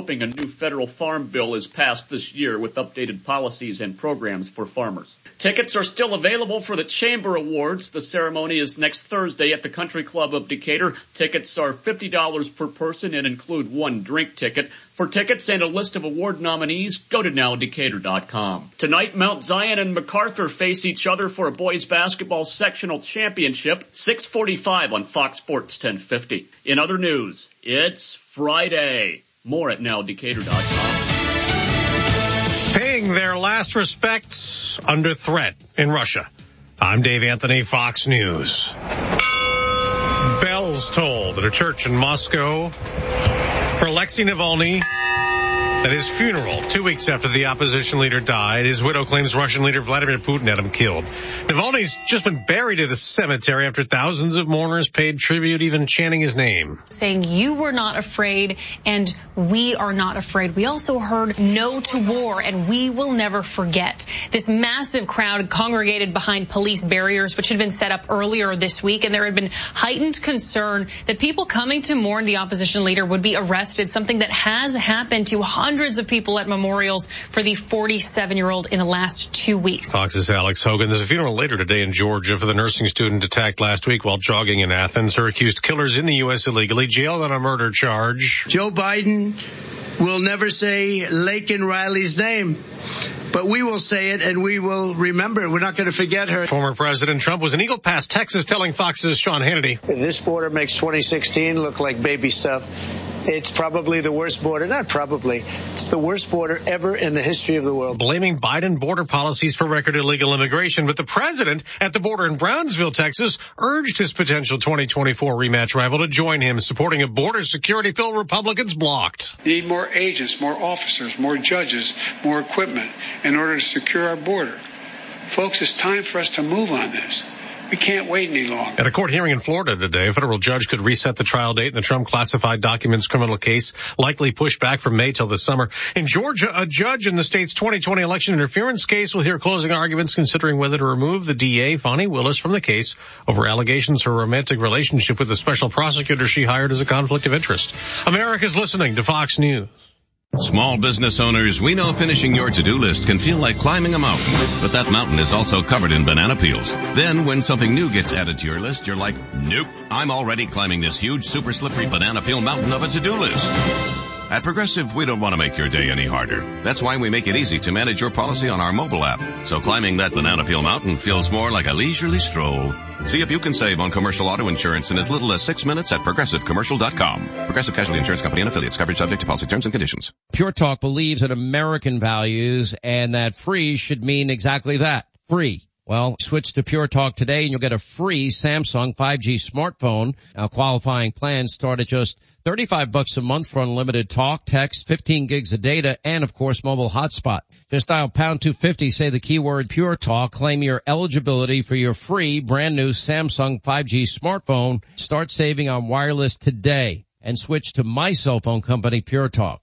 Hoping a new federal farm bill is passed this year with updated policies and programs for farmers. Tickets are still available for the Chamber Awards. The ceremony is next Thursday at the Country Club of Decatur. Tickets are $50 per person and include one drink ticket. For tickets and a list of award nominees, go to nowdecatur.com. Tonight, Mount Zion and MacArthur face each other for a boys basketball sectional championship, 645 on Fox Sports 1050. In other news, it's Friday. More at nowdecatur.com paying their last respects under threat in Russia. I'm Dave Anthony, Fox News. Bells tolled at a church in Moscow for Alexei Navalny at his funeral, two weeks after the opposition leader died, his widow claims Russian leader Vladimir Putin had him killed. Navalny's just been buried at a cemetery after thousands of mourners paid tribute, even chanting his name. Saying you were not afraid and we are not afraid. We also heard no to war and we will never forget. This massive crowd congregated behind police barriers, which had been set up earlier this week, and there had been heightened concern that people coming to mourn the opposition leader would be arrested, something that has happened to hundreds hundreds of people at memorials for the 47 year old in the last two weeks. Fox's Alex Hogan. There's a funeral later today in Georgia for the nursing student attacked last week while jogging in Athens. Her accused killers in the U.S. illegally jailed on a murder charge. Joe Biden will never say Laken Riley's name but we will say it and we will remember. We're not going to forget her. Former President Trump was in Eagle Pass, Texas, telling Fox's Sean Hannity. This border makes 2016 look like baby stuff. It's probably the worst border, not probably, it's the worst border ever in the history of the world. Blaming Biden border policies for record illegal immigration, but the president at the border in Brownsville, Texas, urged his potential 2024 rematch rival to join him, supporting a border security bill Republicans blocked. Need more agents, more officers, more judges, more equipment in order to secure our border. Folks, it's time for us to move on this. We can't wait any longer. At a court hearing in Florida today, a federal judge could reset the trial date in the Trump classified documents criminal case, likely pushed back from May till the summer. In Georgia, a judge in the state's 2020 election interference case will hear closing arguments considering whether to remove the DA, Fani Willis, from the case over allegations her romantic relationship with the special prosecutor she hired as a conflict of interest. America's listening to Fox News. Small business owners, we know finishing your to-do list can feel like climbing a mountain, but that mountain is also covered in banana peels. Then when something new gets added to your list, you're like, nope, I'm already climbing this huge super slippery banana peel mountain of a to-do list. At Progressive, we don't want to make your day any harder. That's why we make it easy to manage your policy on our mobile app. So climbing that banana peel mountain feels more like a leisurely stroll. See if you can save on commercial auto insurance in as little as six minutes at progressivecommercial.com. Progressive Casualty Insurance Company and affiliates. Coverage subject to policy terms and conditions. Pure Talk believes in American values and that free should mean exactly that. Free. Well, switch to Pure Talk today and you'll get a free Samsung 5G smartphone. Now qualifying plans start at just 35 bucks a month for unlimited talk, text, 15 gigs of data, and of course mobile hotspot. Just dial pound 250, say the keyword Pure Talk, claim your eligibility for your free brand new Samsung 5G smartphone. Start saving on wireless today and switch to my cell phone company Pure Talk.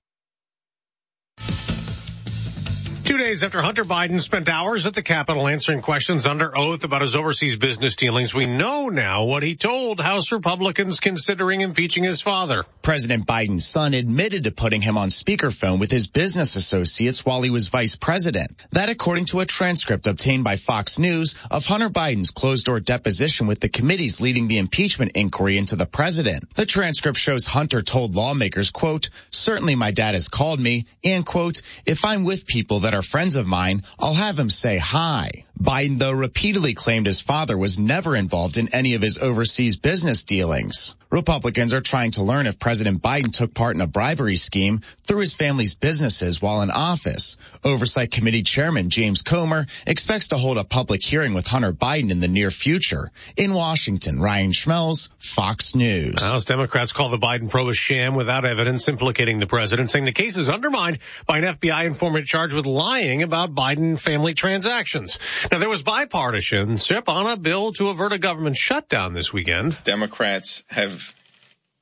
Two days after Hunter Biden spent hours at the Capitol answering questions under oath about his overseas business dealings, we know now what he told House Republicans considering impeaching his father. President Biden's son admitted to putting him on speakerphone with his business associates while he was vice president. That according to a transcript obtained by Fox News of Hunter Biden's closed door deposition with the committees leading the impeachment inquiry into the president. The transcript shows Hunter told lawmakers, quote, certainly my dad has called me and quote, if I'm with people that are friends of mine, I'll have him say hi. Biden, though, repeatedly claimed his father was never involved in any of his overseas business dealings. Republicans are trying to learn if President Biden took part in a bribery scheme through his family's businesses while in office. Oversight Committee Chairman James Comer expects to hold a public hearing with Hunter Biden in the near future. In Washington, Ryan Schmelz, Fox News. House Democrats call the Biden probe a sham without evidence implicating the president, saying the case is undermined by an FBI informant charged with lying about Biden family transactions. Now, there was bipartisanship on a bill to avert a government shutdown this weekend. Democrats have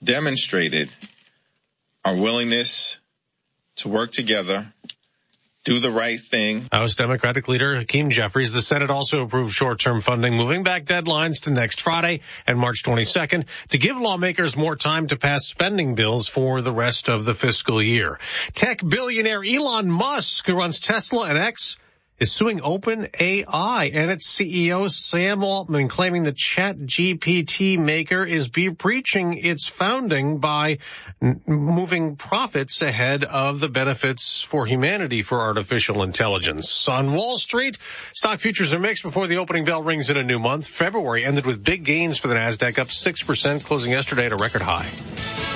demonstrated our willingness to work together do the right thing. House Democratic leader Hakeem Jeffries. The Senate also approved short-term funding, moving back deadlines to next Friday and March 22nd to give lawmakers more time to pass spending bills for the rest of the fiscal year. Tech billionaire Elon Musk, who runs Tesla and X, is suing OpenAI and its CEO Sam Altman claiming the chat GPT maker is breaching its founding by n- moving profits ahead of the benefits for humanity for artificial intelligence. On Wall Street, stock futures are mixed before the opening bell rings in a new month. February ended with big gains for the NASDAQ up 6% closing yesterday at a record high.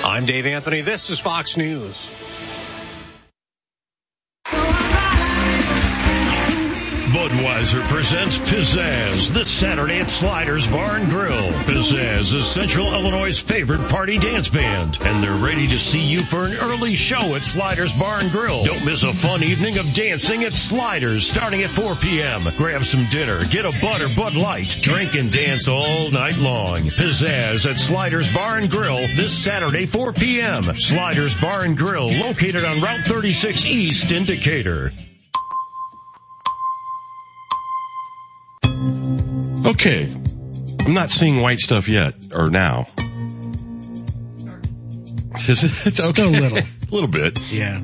I'm Dave Anthony. This is Fox News. Budweiser presents Pizzazz this Saturday at Sliders Bar and Grill. Pizzazz is Central Illinois' favorite party dance band, and they're ready to see you for an early show at Sliders Bar and Grill. Don't miss a fun evening of dancing at Sliders starting at 4 p.m. Grab some dinner, get a Bud or Bud Light, drink and dance all night long. Pizzazz at Sliders Bar and Grill this Saturday 4 p.m. Sliders Bar and Grill located on Route 36 East in Decatur. Okay. I'm not seeing white stuff yet, or now. Is it? It's Still a little. a little bit. Yeah.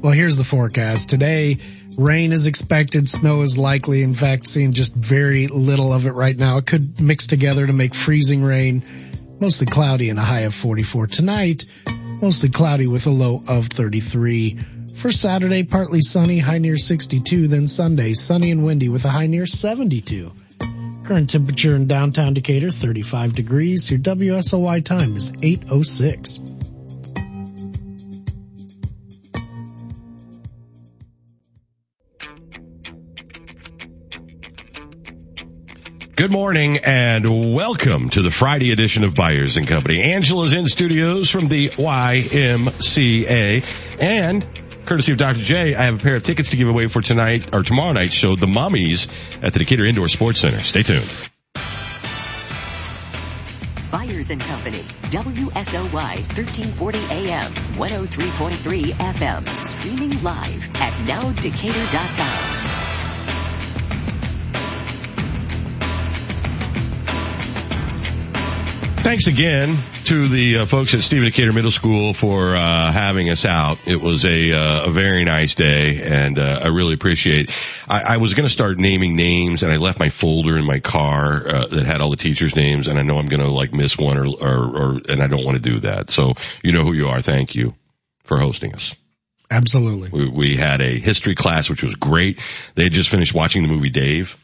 Well, here's the forecast. Today, rain is expected, snow is likely. In fact, seeing just very little of it right now. It could mix together to make freezing rain. Mostly cloudy and a high of 44 tonight. Mostly cloudy with a low of 33. For Saturday, partly sunny, high near 62. Then Sunday, sunny and windy with a high near 72. Current temperature in downtown Decatur, 35 degrees. Your WSOY time is 806. Good morning and welcome to the Friday edition of Byers and Company. Angela's in studios from the YMCA and courtesy of Dr. J, I have a pair of tickets to give away for tonight or tomorrow night's show, The Mummies at the Decatur Indoor Sports Center. Stay tuned. Byers and Company, WSOY 1340 AM, 103.3 FM, streaming live at nowdecatur.com. Thanks again to the uh, folks at Stephen Decatur Middle School for uh, having us out. It was a, uh, a very nice day, and uh, I really appreciate. I, I was going to start naming names, and I left my folder in my car uh, that had all the teachers' names, and I know I'm going to like miss one, or, or, or and I don't want to do that. So you know who you are. Thank you for hosting us. Absolutely. We, we had a history class, which was great. They had just finished watching the movie Dave.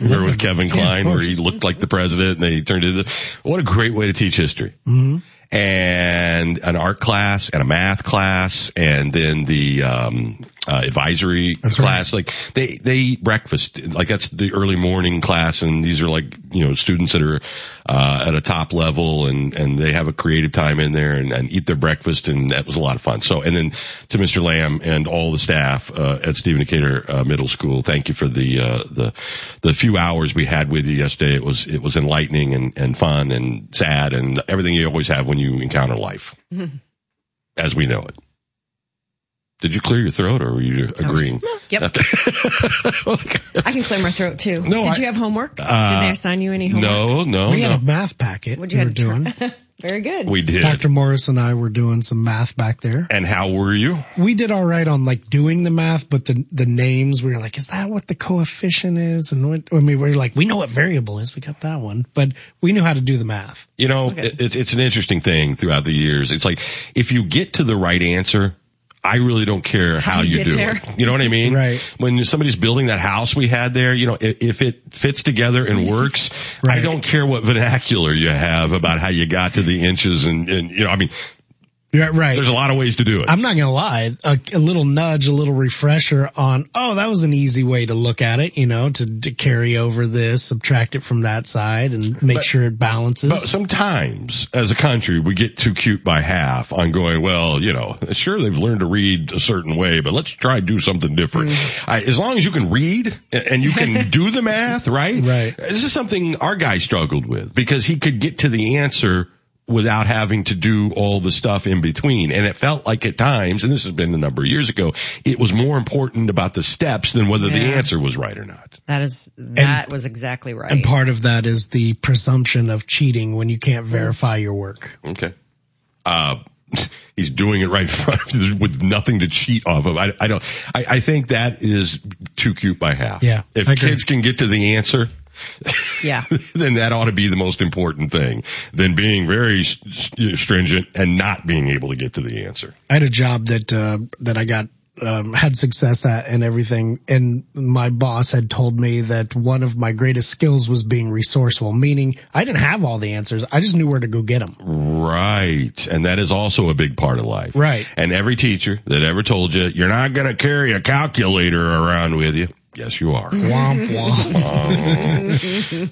Remember with Kevin Kline yeah, where he looked like the president and they turned into, what a great way to teach history. Mm-hmm. And an art class and a math class and then the, um, uh, advisory That's class. Like they, they eat breakfast. Like that's the early morning class and these are like, you know, students that are, uh, at a top level and, and they have a creative time in there and, and eat their breakfast and that was a lot of fun. So, and then to Mr. Lamb and all the staff, uh, at Stephen Decatur, uh, Middle School, thank you for the, uh, the, the few hours we had with you yesterday. It was, it was enlightening and, and fun and sad and everything you always have when you encounter life as we know it. Did you clear your throat or were you agreeing? Yep. I can clear my throat too. No, Did I- you have homework? Uh, Did they assign you any homework? No, no, we no. had a math packet What'd we you were to doing. try? Very good. We did. Dr. Morris and I were doing some math back there. And how were you? We did all right on like doing the math, but the the names we were like, is that what the coefficient is? And what, I mean, we were like, we know what variable is. We got that one, but we knew how to do the math. You know, it, it's it's an interesting thing throughout the years. It's like if you get to the right answer, I really don't care how, you you, do there. it. You know what I mean? Right. When somebody's building that house we had there, you know, if, if it fits together and works, I don't care what vernacular you have about how you got to the inches and, and you know, I mean, Yeah, right. there's a lot of ways to do it. I'm not gonna lie, a, a little nudge, a little refresher on, oh, that was an easy way to look at it, you know, to, to carry over this, subtract it from that side and make But- sure it balances. But sometimes, as a country, we get too cute by half on going, well, you know, sure they've learned to read a certain way, but let's try to do something different. Mm-hmm. I, as long as you can read and you can do the math, right? Right. This is something our guy struggled with because he could get to the answer without having to do all the stuff in between. And it felt like at times, and this has been a number of years ago, it was more important about the steps than whether the answer was right or not. That is, that was exactly right. And part of that is the presumption of cheating when you can't verify your work. Okay. Uh, he's doing it right in front of you with nothing to cheat off of. I, I don't, I, I think that is too cute by half. Yeah, If kids can get to the answer, yeah. then that ought to be the most important thing than being very s- s- stringent and not being able to get to the answer. I had a job that, uh, that I got, um, had success at and everything. And my boss had told me that one of my greatest skills was being resourceful, meaning I didn't have all the answers. I just knew where to go get them. Right. And that is also a big part of life. Right. And every teacher that ever told you, you're not going to carry a calculator around with you. Yes, you are. Womp womp.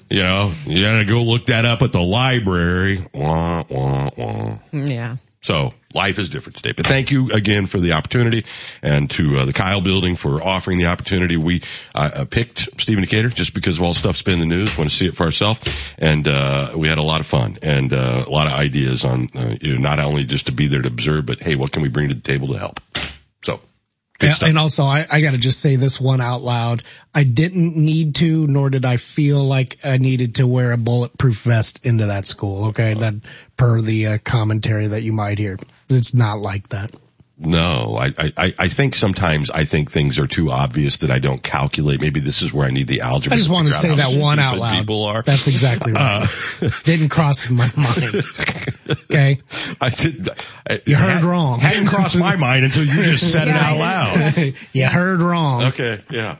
you know, you got to go look that up at the library. Wah, wah, wah. Yeah. So life is different today. But thank you again for the opportunity and to uh, the Kyle Building for offering the opportunity. We uh, uh, picked Stephen Decatur just because of all the stuff's been in the news. Want to see it for ourselves, and uh, we had a lot of fun and uh, a lot of ideas on uh, you know, not only just to be there to observe, but hey, what can we bring to the table to help? So. And, and also, I, I got to just say this one out loud. I didn't need to, nor did I feel like I needed to wear a bulletproof vest into that school. Okay, that per the uh, commentary that you might hear, it's not like that. No, I, I, I think sometimes I think things are too obvious that I don't calculate. Maybe this is where I need the algebra. I just want to say that one out loud. People are. That's exactly right. Uh, Didn't cross my mind. Okay, I did. I- you heard had- wrong. Hadn't crossed my mind until you just said it out loud. you heard wrong. Okay, yeah.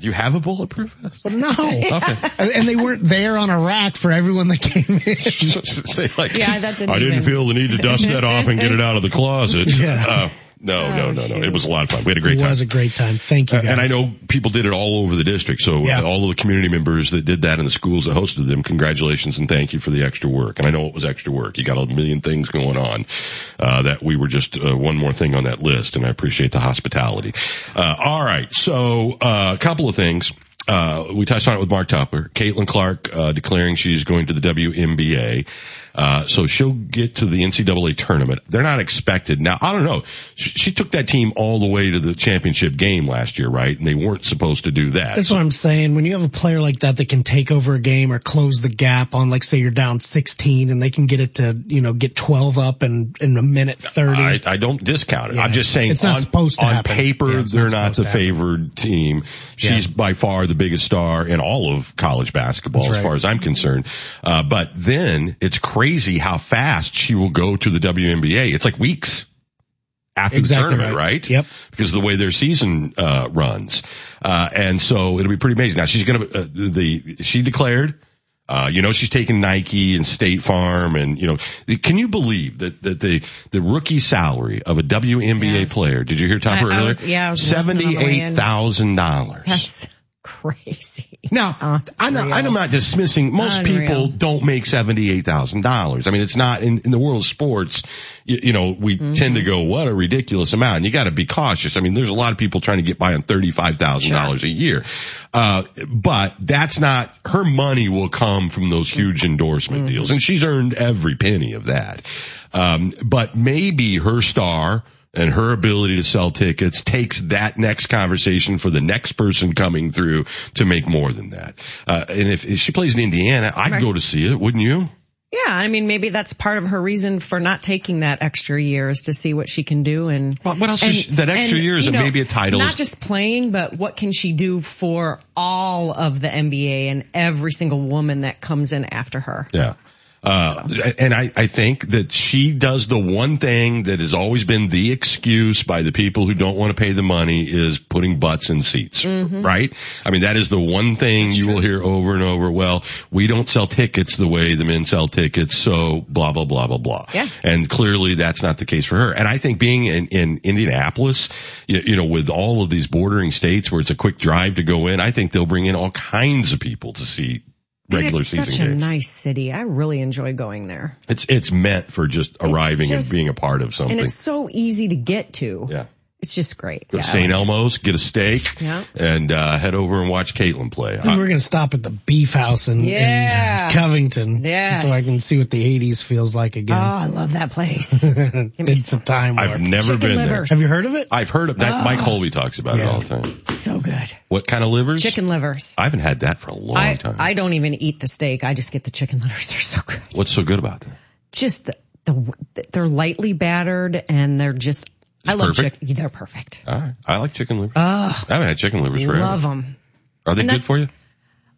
Do you have a bulletproof vest? No. Okay. And they weren't there on a rack for everyone that came in. Say like, Yeah, that didn't I didn't even- feel the need to dust that off and get it out of the closet. Yeah. Uh, no, no, no, no. It was a lot of fun. We had a great It time. It was a great time. Thank you Uh, guys. and I know people did it all over the district. So Yeah. uh, all of the community members that did that and the schools that hosted them, congratulations and thank you for the extra work. And I know it was extra work. You got a million things going on, uh, that we were just, uh, one more thing on that list and I appreciate the hospitality. Uh, all right. So, uh, a couple of things. Uh, we touched on it with Mark Tupper. Caitlin Clark, uh, declaring she's going to the WNBA. Uh, so she'll get to the NCAA tournament. They're not expected. Now, I don't know. She, she took that team all the way to the championship game last year, right? And they weren't supposed to do that. That's what I'm saying. When you have a player like that that can take over a game or close the gap on, like, say you're down 16 and they can get it to, you know, get 12 up in, in a minute 30. I, I don't discount it. Yeah. I'm just saying It's not on, supposed to on happen. paper, Yeah, they're not not, the favored team. She's Yeah. by far the biggest star in all of college basketball as far as I'm concerned. Uh, but then it's crazy how fast she will go to the WNBA. It's like weeks after Exactly the tournament, right. right? Yep. Because of the way their season, uh, runs. Uh, and so it'll be pretty amazing. Now she's gonna, uh, the, she declared, uh, you know, she's taking Nike and State Farm and, you know, can you believe that, that the, the rookie salary of a WNBA Yes. player, did you hear Tupper I- I earlier? yeah, I was listening on the way in. $78,000. That's crazy. Now, I'm not, I'm not dismissing, most Unreal. people don't make $78,000. I mean, it's not in, in the world of sports, you, you know, we Mm-hmm. tend to go, what a ridiculous amount. And you gotta be cautious. I mean, there's a lot of people trying to get by on $35,000 a year. Uh, but that's not, her money will come from those huge endorsement Mm-hmm. deals. And she's earned every penny of that. Um, but maybe her star, and her ability to sell tickets takes that next conversation for the next person coming through to make more than that. Uh, and if, if she plays in Indiana, I'd Right. go to see it, wouldn't you? Yeah, I mean, maybe that's part of her reason for not taking that extra year is to see what she can do and Well, what else and, is she- that extra and, year is you know, maybe a title? Not just playing, but what can she do for all of the NBA and every single woman that comes in after her? Yeah. Uh, and I, I think that she does the one thing that has always been the excuse by the people who don't want to pay the money is putting butts in seats, Mm-hmm. right? I mean, that is the one thing you will hear over and over. Well, we don't sell tickets the way the men sell tickets, so blah, blah, blah, blah, blah. Yeah. And clearly that's not the case for her. And I think being in, in Indianapolis, you, you know, with all of these bordering states where it's a quick drive to go in, I think they'll bring in all kinds of people to see regular it's season such a games. nice city. I really enjoy going there. It's it's meant for just arriving just- and being a part of something. And it's so easy to get to. yeah. It's just great. Go Yeah, to St. like Elmo's, get a steak, Yeah. and uh, head over and watch Caitlin play. I think we're going to stop at the beef house in, Yeah. in Covington. Yes. So I can see what the 80s feels like again. Oh, again. I love that place. it's a time warp. I've never Chicken been livers. Have you heard of it? I've heard of that. Oh. Mike Holby talks about it all the time. so good. What kind of livers? Chicken livers. I haven't had that for a long I, time. I don't even eat the steak. I just get the chicken livers. They're so good. What's so good about that? Just the, the they're lightly battered and they're just. I love perfect? chicken. They're perfect. All right. I like chicken livers. Oh, I haven't had chicken livers forever. love them. Are they And good that- for you?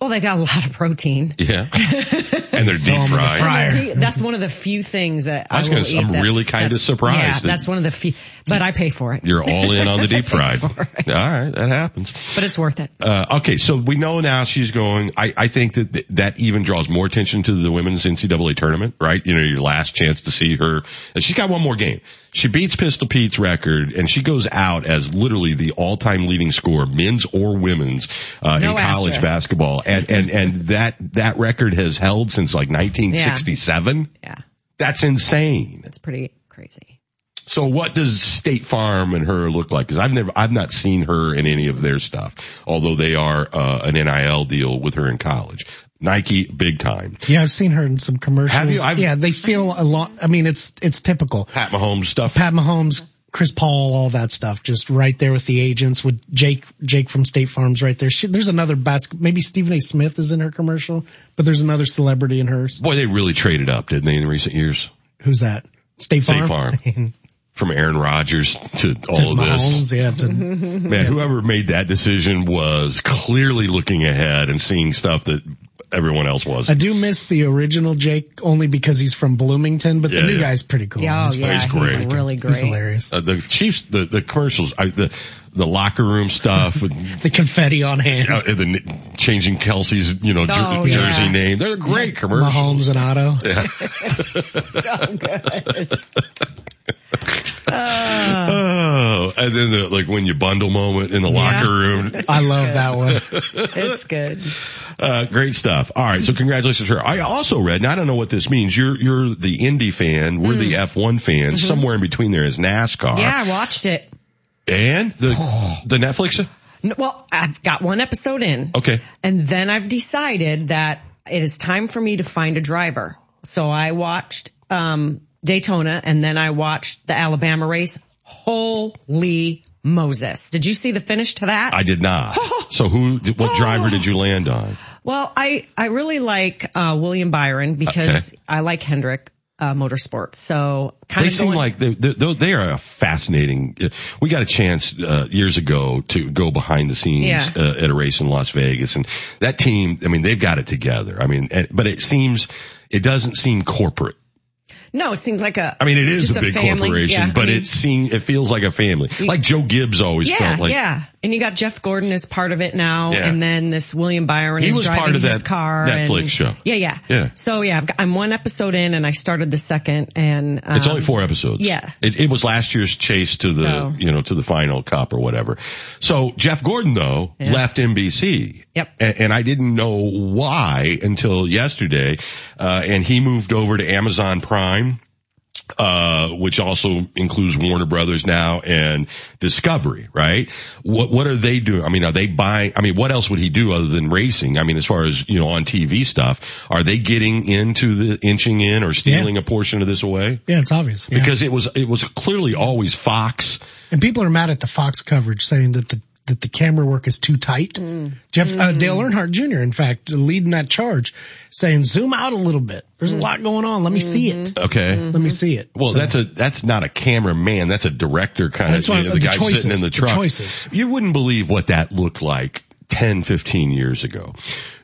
Well, they got a lot of protein. Yeah. and they're deep them in the fried. fryer. That's one of the few things that I, I was going to. I'm that's- really kinda surprised Yeah, that- that's one of the few, but I pay for it. You're all in on the deep fried. All for it. right. That happens. But it's worth it. Uh, okay, so we know now she's going. I, I think that th- that even draws more attention to the women's NCAA tournament, right? You know, your last chance to see her. And she's got one more game. She beats Pistol Pete's record, and she goes out as literally the all-time leading scorer, men's or women's, uh, No in college asterisk. basketball. And and and that that record has held since like 1967. Yeah, That's insane. That's pretty crazy. So what does State Farm and her look like? Because I've never, I've not seen her in any of their stuff, although they are uh, an NIL deal with her in college. Nike, big time. Yeah, I've seen her in some commercials. Have you? I've- yeah, they feel a lot. I mean, it's it's typical. Pat Mahomes stuff. Pat Mahomes, Chris Paul, all that stuff, just right there with the agents, with Jake Jake from State Farms right there. She, there's another basket. Maybe Stephen A. Smith is in her commercial, but there's another celebrity in hers. Boy, they really traded up, didn't they, in recent years? Who's that? State Farm. State Farm. From Aaron Rodgers to all of this. Mahomes, yeah. To, Man, whoever made that decision was clearly looking ahead and seeing stuff that everyone else was. I do miss the original Jake only because he's from Bloomington, but Yeah, the new yeah. guy's pretty cool. Yeah, oh, He's- yeah, he's he's, great. really great. He's hilarious. Uh, the Chiefs, the, the commercials, I, the, the locker room stuff with The confetti on hand. uh, the n- changing Kelce's, you know, jer- Oh, yeah. jersey name. They're great commercials. Mahomes and Otto. Yeah. so good. Oh, and then the, like when you bundle moment in the locker room. I love that one. It's good. Uh, great stuff. All right. So congratulations to her. I also read, and I don't know what this means. You're, you're the Indy fan. We're the F1 fans. Somewhere in between there is NASCAR. Mm. Mm-hmm. Yeah, I watched it. And the, the Netflix. N- Well, I've got one episode in. Okay. And then I've decided that it is time for me to find a driver. So I watched um, Daytona and then I watched the Alabama race. Holy Moses. Did you see the finish to that? I did not. so who, what driver did you land on? well, I, I really like uh, William Byron because I like Hendrick uh, Motorsports. So kind They of seem going, like they, they, they are a fascinating. We got a chance uh, years ago to go behind the scenes Yeah. uh, at a race in Las Vegas, and that team. I mean, they've got it together. I mean, but it seems it doesn't seem corporate. No, it seems like a. I mean, it is a big family. corporation, Yeah, but I mean, it seems it feels like a family. Like Joe Gibbs always Yeah, felt like. yeah. And you got Jeff Gordon as part of it now, Yeah. and then this William Byron He is was driving part of his that car. Netflix and, show. Yeah, yeah, Yeah. So yeah, I've got, I'm one episode in, and I started the second, and um, It's only four episodes. yeah. It, it was last year's chase to the, So- you know, to the final cup or whatever. So Jeff Gordon though Yeah. left NBC. Yep. And, and I didn't know why until yesterday. Uh, and he moved over to Amazon Prime. Uh, which also includes Warner Brothers now and Discovery, right? What, what are they doing? I mean, are they buying, I mean, what else would he do other than racing? I mean, as far as, you know, on TV stuff, are they getting into the inching in or stealing a portion of this away? Yeah, it's obvious. Yeah. because it was it was clearly always Fox. And people are mad at the Fox coverage saying that the that the camera work is too tight. Mm. Jeff uh, Dale Earnhardt Jr. in fact leading that charge, saying zoom out a little bit. There's a lot going on. Let me see it. Okay. Let me see it. Well, So- that's a that's not a cameraman. That's a director kind That's of. why- you know, the the guy choices, sitting in the the truck. choices. You wouldn't believe what that looked like 10, 15 years ago.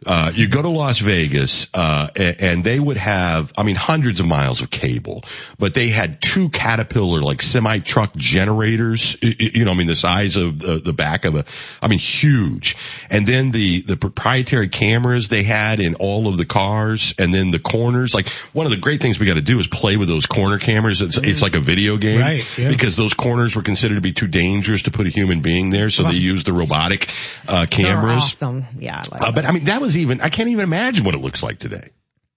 Uh, you go to Las Vegas, uh, and, and they would have, I mean, hundreds of miles of cable, but they had two Caterpillar, like semi truck generators, you know, I mean, the size of the, the back of a, I mean, huge. And then the, the proprietary cameras they had in all of the cars and then the corners, like one of the great things we got to do is play with those corner cameras. It's, it's like a video game Right, yeah. because those corners were considered to be too dangerous to put a human being there. So they used the robotic, uh, They're cameras. awesome. Yeah, I like Uh, but I mean, that was even, I can't even imagine what it looks like today.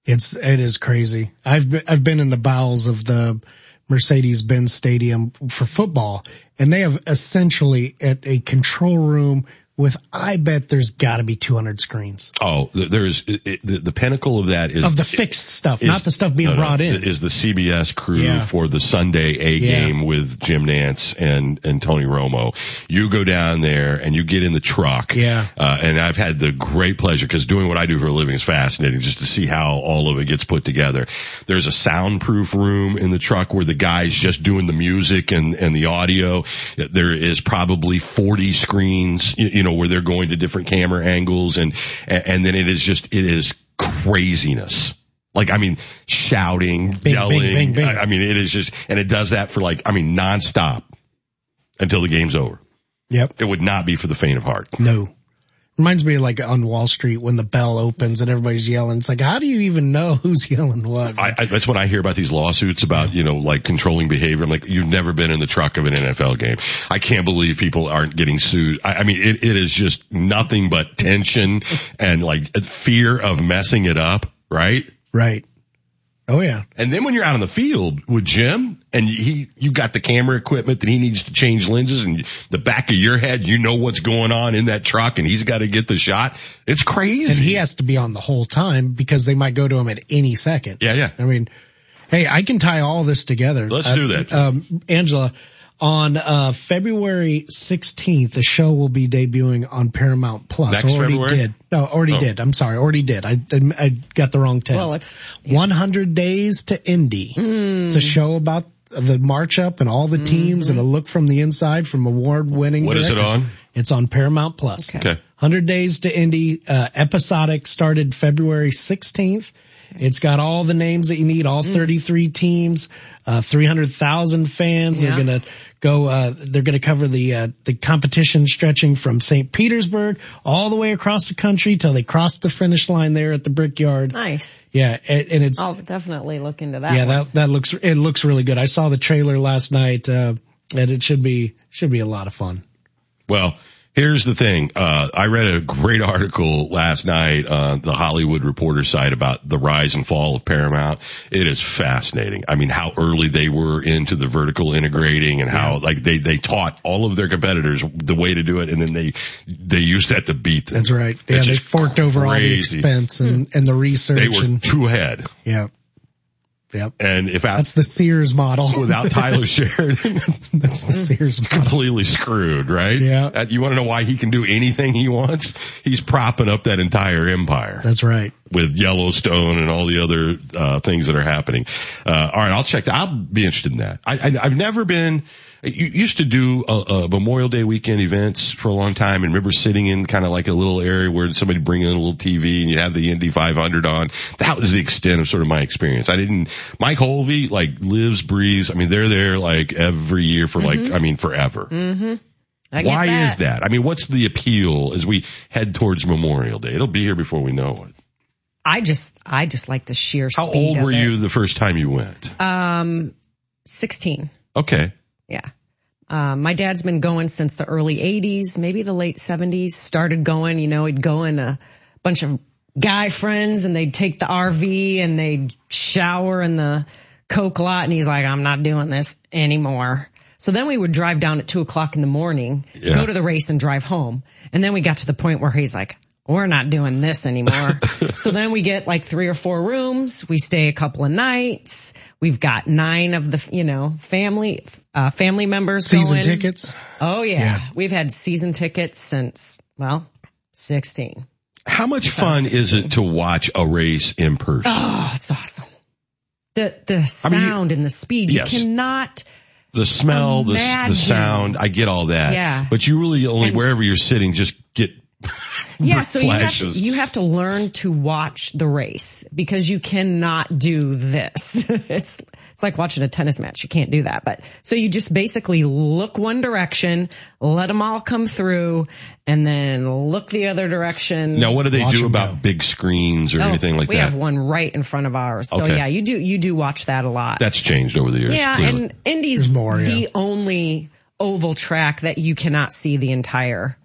It's it is crazy. I've been, I've been in the bowels of the Mercedes-Benz Stadium for football, and they have essentially at a control room with I bet there's got to be 200 screens. Oh, there's it, the, the pinnacle of that is of the fixed stuff, is, not the stuff being no, brought no, in. Is the CBS crew yeah. for the Sunday A yeah. game with Jim Nantz and and Tony Romo? You go down there and you get in the truck. Yeah. Uh, and I've had the great pleasure because doing what I do for a living is fascinating, just to see how all of it gets put together. There's a soundproof room in the truck where the guy's just doing the music and and the audio. There is probably 40 screens, you, you know, where they're going to different camera angles and, and then it is just, it is craziness. Like, I mean, shouting, bing, yelling. Bing, bing. I, I mean, it is just, and it does that for like, I mean, nonstop until the game's over. Yep. It would not be for the faint of heart. No. Reminds me of like on Wall Street when the bell opens and everybody's yelling. It's like, how do you even know who's yelling what? I, I, that's when I hear about these lawsuits about, you know, like controlling behavior. I'm like, you've never been in the truck of an NFL game. I can't believe people aren't getting sued. I, I mean, it, it is just nothing but tension and like fear of messing it up, right? Right. Oh yeah. And then when you're out on the field with Jim and he, you got the camera equipment that he needs to change lenses and the back of your head, you know what's going on in that truck and he's got to get the shot. It's crazy. And he has to be on the whole time because they might go to him at any second. Yeah, yeah. I mean, hey, I can tie all this together. Let's uh, do that. Um, Angela, on uh, February 16th, the show will be debuting on Paramount Plus. Next already February? did. No, already Oh. did. I'm sorry, already did. I I got the wrong tense. Well, it's- 100 Days to Indy. It's a show about the march up and all the teams and a look from the inside from award winning. What is it on? It's on Paramount Plus. Okay. 100 Days to Indy, uh, episodic started February 16th. It's got all the names that you need, all 33 teams, uh, 300,000 fans. Yeah. They're going to go, uh, they're going to cover the, uh, the competition stretching from St. Petersburg all the way across the country till they cross the finish line there at the Brickyard. Nice. Yeah. And, and it's, I'll definitely look into that. yeah, one. that, that looks, it looks really good. I saw the trailer last night, uh, and it should be, should be a lot of fun. Well, here's the thing. Uh, I read a great article last night on the Hollywood Reporter site about the rise and fall of Paramount. It is fascinating. I mean, how early they were into the vertical integrating and how like they, they taught all of their competitors the way to do it. And then they, they used that to beat them. That's right. Yeah, It's they forked over all the expense and, and the research They were and, two ahead. yeah. Yep. And if I, That's the Sears model. without Taylor Sheridan, That's the Sears model. completely screwed, right? Yeah. Uh, You want to know why he can do anything he wants? He's propping up that entire empire. That's right. with Yellowstone and all the other uh, things that are happening. Uh, all right, I'll check that. I'll be interested in that. I, I, I've never been. You used to do a, a Memorial Day weekend events for a long time, and remember sitting in kind of like a little area where somebody bring in a little TV and you have the Indy 500 on. That was the extent of sort of my experience. I didn't. Mike Holvey like lives, breathes. I mean, they're there like every year for like I mean forever. Mm-hmm. I Why that. is that? I mean, what's the appeal as we head towards Memorial Day? It'll be here before we know it. I just, I just like the sheer How old were you the first time you went? Um, 16. Okay. Yeah. Um, my dad's been going since the early 80s, maybe the late 70s. Started going, you know, he'd go in a bunch of guy friends and they'd take the RV and they'd shower in the Coke lot. And he's like, I'm not doing this anymore. So then we would drive down at two o'clock in the morning, Yeah. go to the race and drive home. And then we got to the point where he's like, we're not doing this anymore. so then we get like three or four rooms. We stay a couple of nights. We've got nine of the, you know, family, uh, family members Season going. tickets. Oh yeah. Yeah. We've had season tickets since, well, 16. How much fun is it to watch a race in person? Oh, it's awesome. The, the I mean, you- sound and the speed. Yes. You cannot, The smell, the, the sound, I get all that. Yeah. But you really only, wherever you're sitting, just get yeah, so you have, to, you have to learn to watch the race because you cannot do this. it's, it's like watching a tennis match. You can't do that. But so you just basically look one direction, let them all come through and then look the other direction. Now, what do they Watch do 'em about go. big screens or Oh, anything like we that? We have one right in front of ours. So Okay. yeah, you do, you do watch that a lot. That's changed over the years. Yeah, clearly. and Indy's There's more, the yeah. only oval track that you cannot see the entire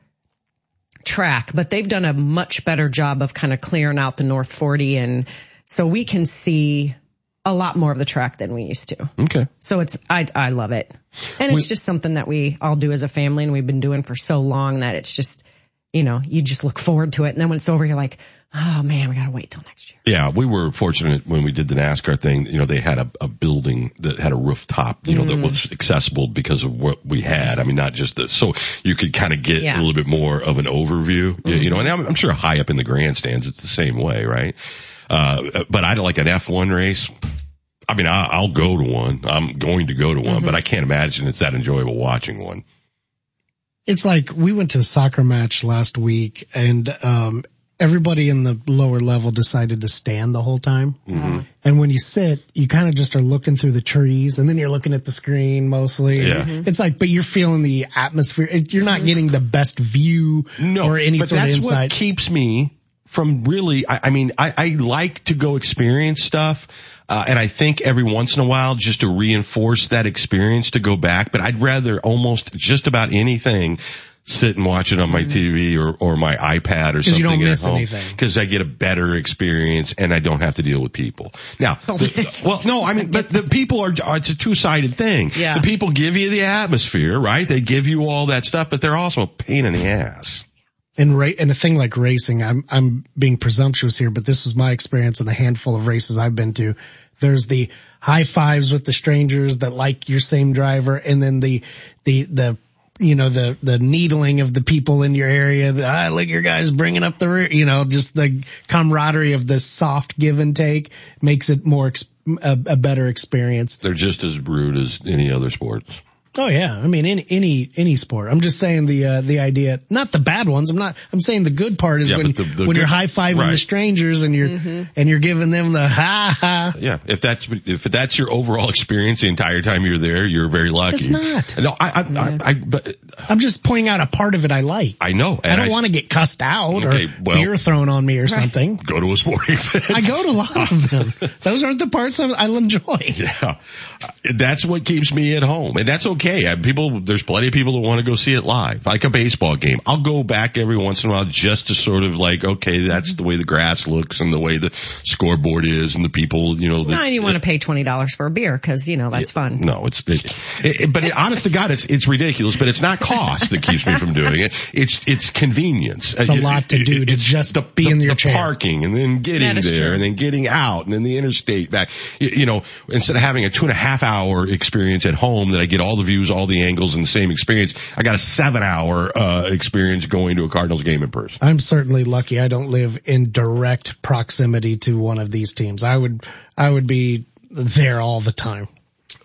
track, but they've done a much better job of kind of clearing out the North 40 and so we can see a lot more of the track than we used to. Okay. So it's, I, I love it. And it's We- just something that we all do as a family and we've been doing for so long that it's just, you know, you just look forward to it. And then when it's over, you're like, oh man, we gotta wait till next year. Yeah, we were fortunate when we did the NASCAR thing. You know, they had a, a building that had a rooftop, you know, that Mm. was accessible because of what we had. I mean, not just the, so you could kind of get Yeah. a little bit more of an overview, you- you know, Mm-hmm. and I'm, I'm sure high up in the grandstands, it's the same way, right? Uh, but I like an F1 race. I mean, I, I'll go to one. I'm going to go to one, Mm-hmm. but I can't imagine it's that enjoyable watching one. It's like we went to a soccer match last week and, um, everybody in the lower level decided to stand the whole time. Mm-hmm. And when you sit, you kind of just are looking through the trees and then you're looking at the screen mostly. Yeah. Mm-hmm. It's like, but you're feeling the atmosphere. You're not getting the best view No, or any but sort of that's insight. what keeps me from really. I, I mean, I, I like to go experience stuff, uh, and I think every once in a while, just to reinforce that experience, to go back. But I'd rather almost just about anything. Sit and watch it on my TV or, or my iPad or 'Cause something you don't at miss home. anything. Cause I get a better experience and I don't have to deal with people. Now, the- well, no, I mean, but the people are, are it's a two-sided thing. Yeah. The people give you the atmosphere, right? They give you all that stuff, but they're also a pain in the ass. And ra- a thing like racing, I'm I'm being presumptuous here, but this was my experience in the handful of races I've been to. There's the high fives with the strangers that like your same driver, and then the the the you know the the needling of the people in your area. The, ah, look, your guys bringing up the rear. You know, just the camaraderie of the soft give and take makes it more ex- a, a better experience. They're just as rude as any other sports. Oh yeah, I mean any any any sport. I'm just saying the uh, the idea, not the bad ones. I'm not. I'm saying the good part is Yeah, when the- the when you're high fiving the strangers and you're and you're giving them the ha ha. Yeah, if that's if that's your overall experience the entire time you're there, you're very lucky. It's not. No, I, I, I, I but I'm just pointing out a part of it I like. I know. I don't want to get cussed out Okay, or well- beer thrown on me or something. go to a sporting event. I go to a lot of them. Those aren't the parts I- I'll enjoy. Yeah, that's what keeps me at home, and that's okay. I, people, there's plenty of people that want to go see it live, like a baseball game. I'll go back every once in a while just to sort of like, okay, that's mm-hmm. the way the grass looks and the way the scoreboard is and the people, you know. The, No, and you want to pay $20 for a beer because, you know, that's fun. No, it's, it, it, but it, honest to God, it's, it's ridiculous, but it's not cost that keeps me from doing it. It's, it's convenience. It's a uh, lot to do to just be in your the chair. parking and then getting there true. and then getting out and then the interstate back. You, you know, instead of having a two and a half hour experience at home that I get all the views, all the angles and the same experience, I got a seven hour, uh, experience going to a Cardinals game in person. I'm certainly lucky I don't live in direct proximity to one of these teams. I would I would be there all the time.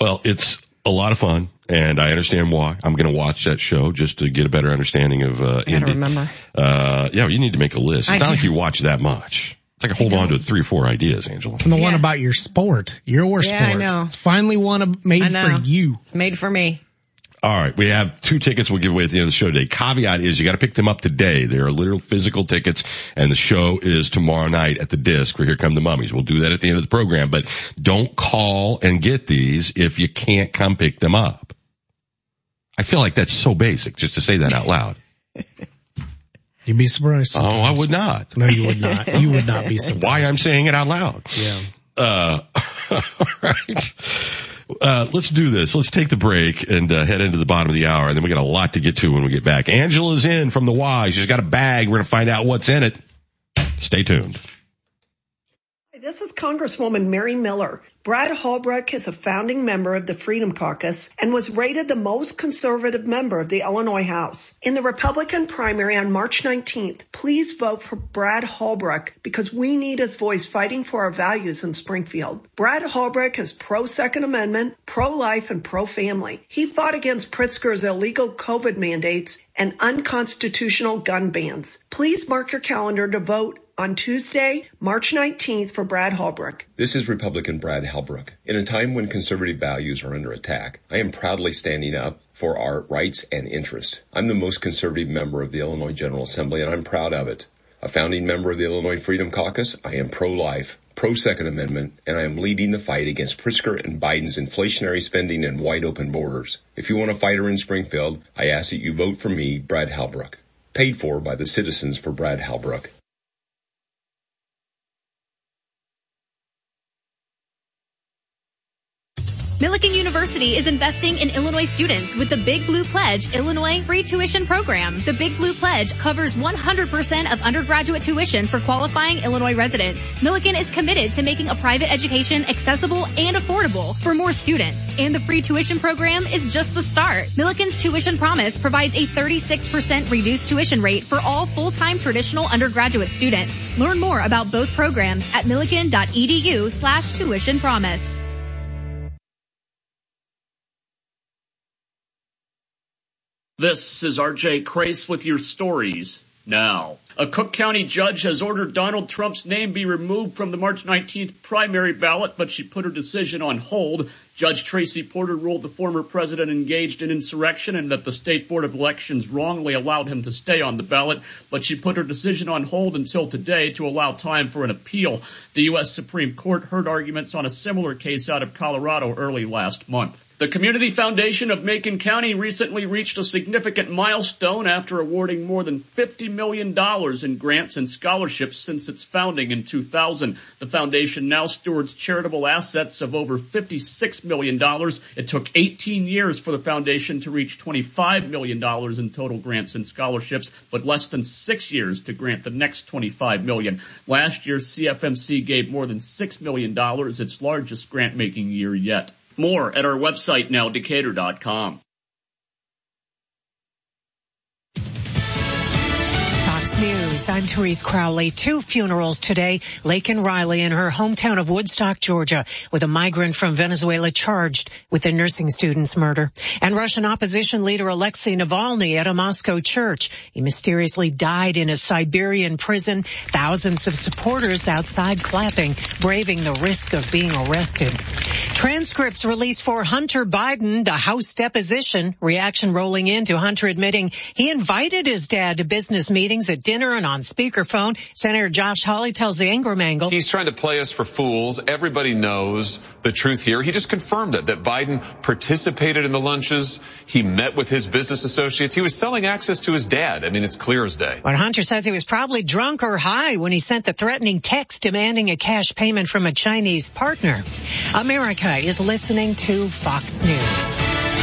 Well, it's a lot of fun, and I understand why. I'm going to watch that show just to get a better understanding of uh, Gotta Indy. remember. Uh, yeah, you need to make a list. It's I not do. like you watch that much. It's like I hold on to three or four ideas, Angela. And the one about your sport, your Yeah, I sport. know. It's finally one of- made I know. for you. It's made for me. All right, we have two tickets we'll give away at the end of the show today. Caveat is you got to pick them up today. They are literal physical tickets, and the show is tomorrow night at the disc for Here Come the Mummies. We'll do that at the end of the program, but don't call and get these if you can't come pick them up. I feel like that's so basic just to say that out loud. You'd be surprised. Oh, I would not. No, you would not. You would not be surprised. Why I'm saying it out loud. Yeah. Uh, all right. Uh, let's do this. Let's take the break and uh, head into the bottom of the hour, and then we got a lot to get to when we get back. Angela's in from the Y. She's got a bag. We're going to find out what's in it. Stay tuned. This is Congresswoman Mary Miller. Brad Halbrook is a founding member of the Freedom Caucus and was rated the most conservative member of the Illinois House. In the Republican primary on March 19th, please vote for Brad Halbrook because we need his voice fighting for our values in Springfield. Brad Halbrook is pro Second Amendment, pro life, and pro family. He fought against Pritzker's illegal COVID mandates and unconstitutional gun bans. Please mark your calendar to vote on Tuesday, March 19th for Brad Halbrook. This is Republican Brad Halbrook. In a time when conservative values are under attack, I am proudly standing up for our rights and interests. I'm the most conservative member of the Illinois General Assembly and I'm proud of it. A founding member of the Illinois Freedom Caucus, I am pro-life, pro-Second Amendment, and I am leading the fight against Pritzker and Biden's inflationary spending and wide open borders. If you want a fighter in Springfield, I ask that you vote for me, Brad Halbrook. Paid for by the citizens for Brad Halbrook. Millikin University is investing in Illinois students with the Big Blue Pledge Illinois free tuition program. The Big Blue Pledge covers 100% of undergraduate tuition for qualifying Illinois residents. Millikin is committed to making a private education accessible and affordable for more students. And the free tuition program is just the start. Millikin's tuition promise provides a 36% reduced tuition rate for all full-time traditional undergraduate students. Learn more about both programs at millikin.edu slash tuition promise. This is RJ Crace with your stories now. A Cook County judge has ordered Donald Trump's name be removed from the March 19th primary ballot, but she put her decision on hold. Judge Tracie Porter ruled the former president engaged in insurrection and that the state board of elections wrongly allowed him to stay on the ballot, but she put her decision on hold until today to allow time for an appeal. The U.S. Supreme Court heard arguments on a similar case out of Colorado early last month. The Community Foundation of Macon County recently reached a significant milestone after awarding more than $50 million in grants and scholarships since its founding in 2000. The foundation now stewards charitable assets of over $56 million. It took 18 years for the foundation to reach $25 million in total grants and scholarships, but less than six years to grant the next 25 million. Last year, CFMC gave more than $6 million, its largest grant making year yet. More at our website now, Decatur.com. I'm Therese Crowley. Two funerals today. Laken Riley in her hometown of Woodstock, Georgia, with a migrant from Venezuela charged with the nursing student's murder. And Russian opposition leader Alexei Navalny at a Moscow church. He mysteriously died in a Siberian prison. Thousands of supporters outside clapping, braving the risk of being arrested. Transcripts released for Hunter Biden, the House deposition. Reaction rolling in to Hunter admitting he invited his dad to business meetings at dinner and on speakerphone. Senator Josh Hawley tells the Ingraham angle. He's trying to play us for fools. Everybody knows the truth here. He just confirmed it, that Biden participated in the lunches. He met with his business associates. He was selling access to his dad. I mean, it's clear as day. But Hunter says he was probably drunk or high when he sent the threatening text demanding a cash payment from a Chinese partner. America is listening to Fox News.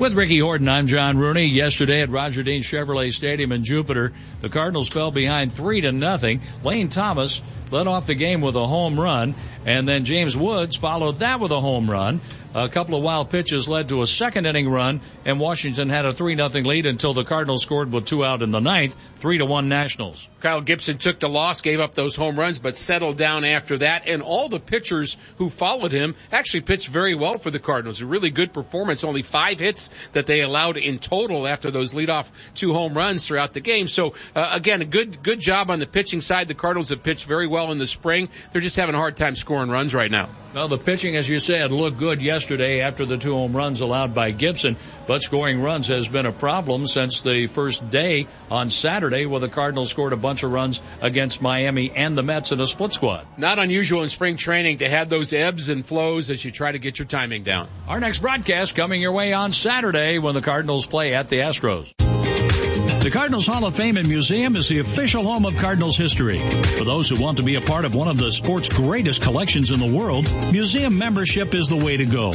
With Ricky Horton, I'm John Rooney. Yesterday at Roger Dean Chevrolet Stadium in Jupiter, the Cardinals fell behind three to nothing. Lane Thomas led off the game with a home run, and then James Woods followed that with a home run. A couple of wild pitches led to a second inning run, and Washington had a 3 nothing lead until the Cardinals scored with two out in the ninth, 3 to 1 Nationals. Kyle Gibson took the loss, gave up those home runs, but settled down after that, and all the pitchers who followed him actually pitched very well for the Cardinals. A really good performance, only five hits that they allowed in total after those leadoff two home runs throughout the game. So, uh, again, a good, good job on the pitching side. The Cardinals have pitched very well in the spring. They're just having a hard time scoring runs right now. Well, the pitching, as you said, looked good yesterday after the two home runs allowed by Gibson, but scoring runs has been a problem since the first day on Saturday where the Cardinals scored a bunch of runs against Miami and the Mets in a split squad. Not unusual in spring training to have those ebbs and flows as you try to get your timing down. Our next broadcast coming your way on Saturday when the Cardinals play at the Astros. The Cardinals Hall of Fame and Museum is the official home of Cardinals history. For those who want to be a part of one of the sport's greatest collections in the world, museum membership is the way to go.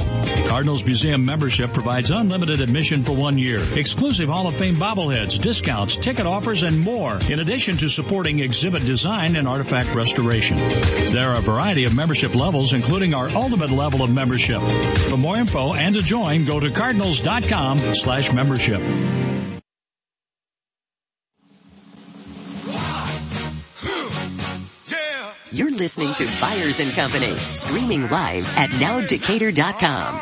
Cardinals Museum membership provides unlimited admission for one year, exclusive Hall of Fame bobbleheads, discounts, ticket offers, and more, in addition to supporting exhibit design and artifact restoration. There are a variety of membership levels, including our ultimate level of membership. For more info and to join, go to cardinals.com slash membership. You're listening to Byers and Company, streaming live at nowdecatur.com.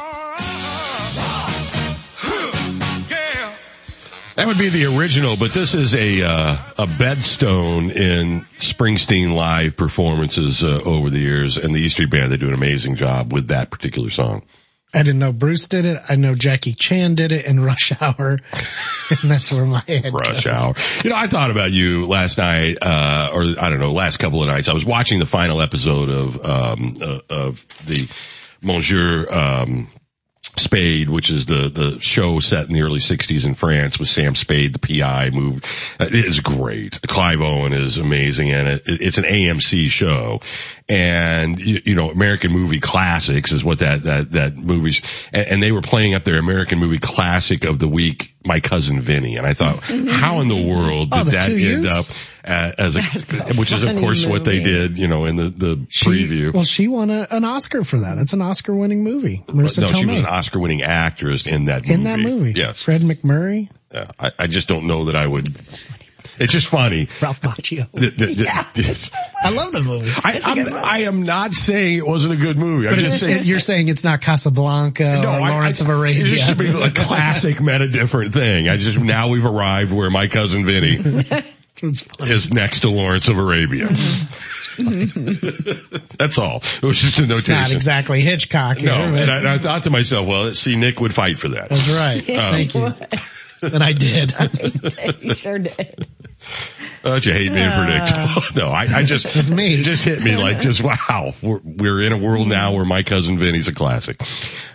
That would be the original, but this is a uh, a bedstone in Springsteen live performances uh, over the years, and the E Street Band they do an amazing job with that particular song. I didn't know Bruce did it. I know Jackie Chan did it in Rush Hour. and that's where my head Rush goes. Hour. You know, I thought about you last night, uh, or I don't know, last couple of nights. I was watching the final episode of, um, uh, of the Monsieur, um, Spade, which is the, the show set in the early 60s in France with Sam Spade, the PI movie. Uh, It is great. Clive Owen is amazing in it. It- It's an AMC show. And, you, you know, American movie classics is what that, that, that movie's, and, and they were playing up their American movie classic of the week, My Cousin Vinny. And I thought, mm-hmm. how in the world Oh, did the that end up as a, which is of course what they did, you know, in the, the preview. Well, she won a, an Oscar for that. It's an Oscar-winning movie. Marisa no, she was an Oscar-winning actress in that movie. in that movie. Yes. Fred MacMurray, Yeah, I, I just don't know that I would. It's just funny. Ralph Macchio. The- the- the- I love the movie. I, I'm, I am not saying it wasn't a good movie. I'm just saying. you're saying it's not Casablanca No, or Lawrence I- of Arabia. It used to be a classic meant a different thing. I just now we've arrived where my cousin Vinny is next to Lawrence of Arabia. That's all. It was just a It's not exactly Hitchcock. No, here, but- and I, and I thought to myself, well, see, Nick would fight for that. That's right. Um, Thank you. And I did. you sure did. Don't you hate being predictable? No, I, I just, It's me. it just hit me like just wow. We're, we're in a world now where my cousin Vinny's a classic.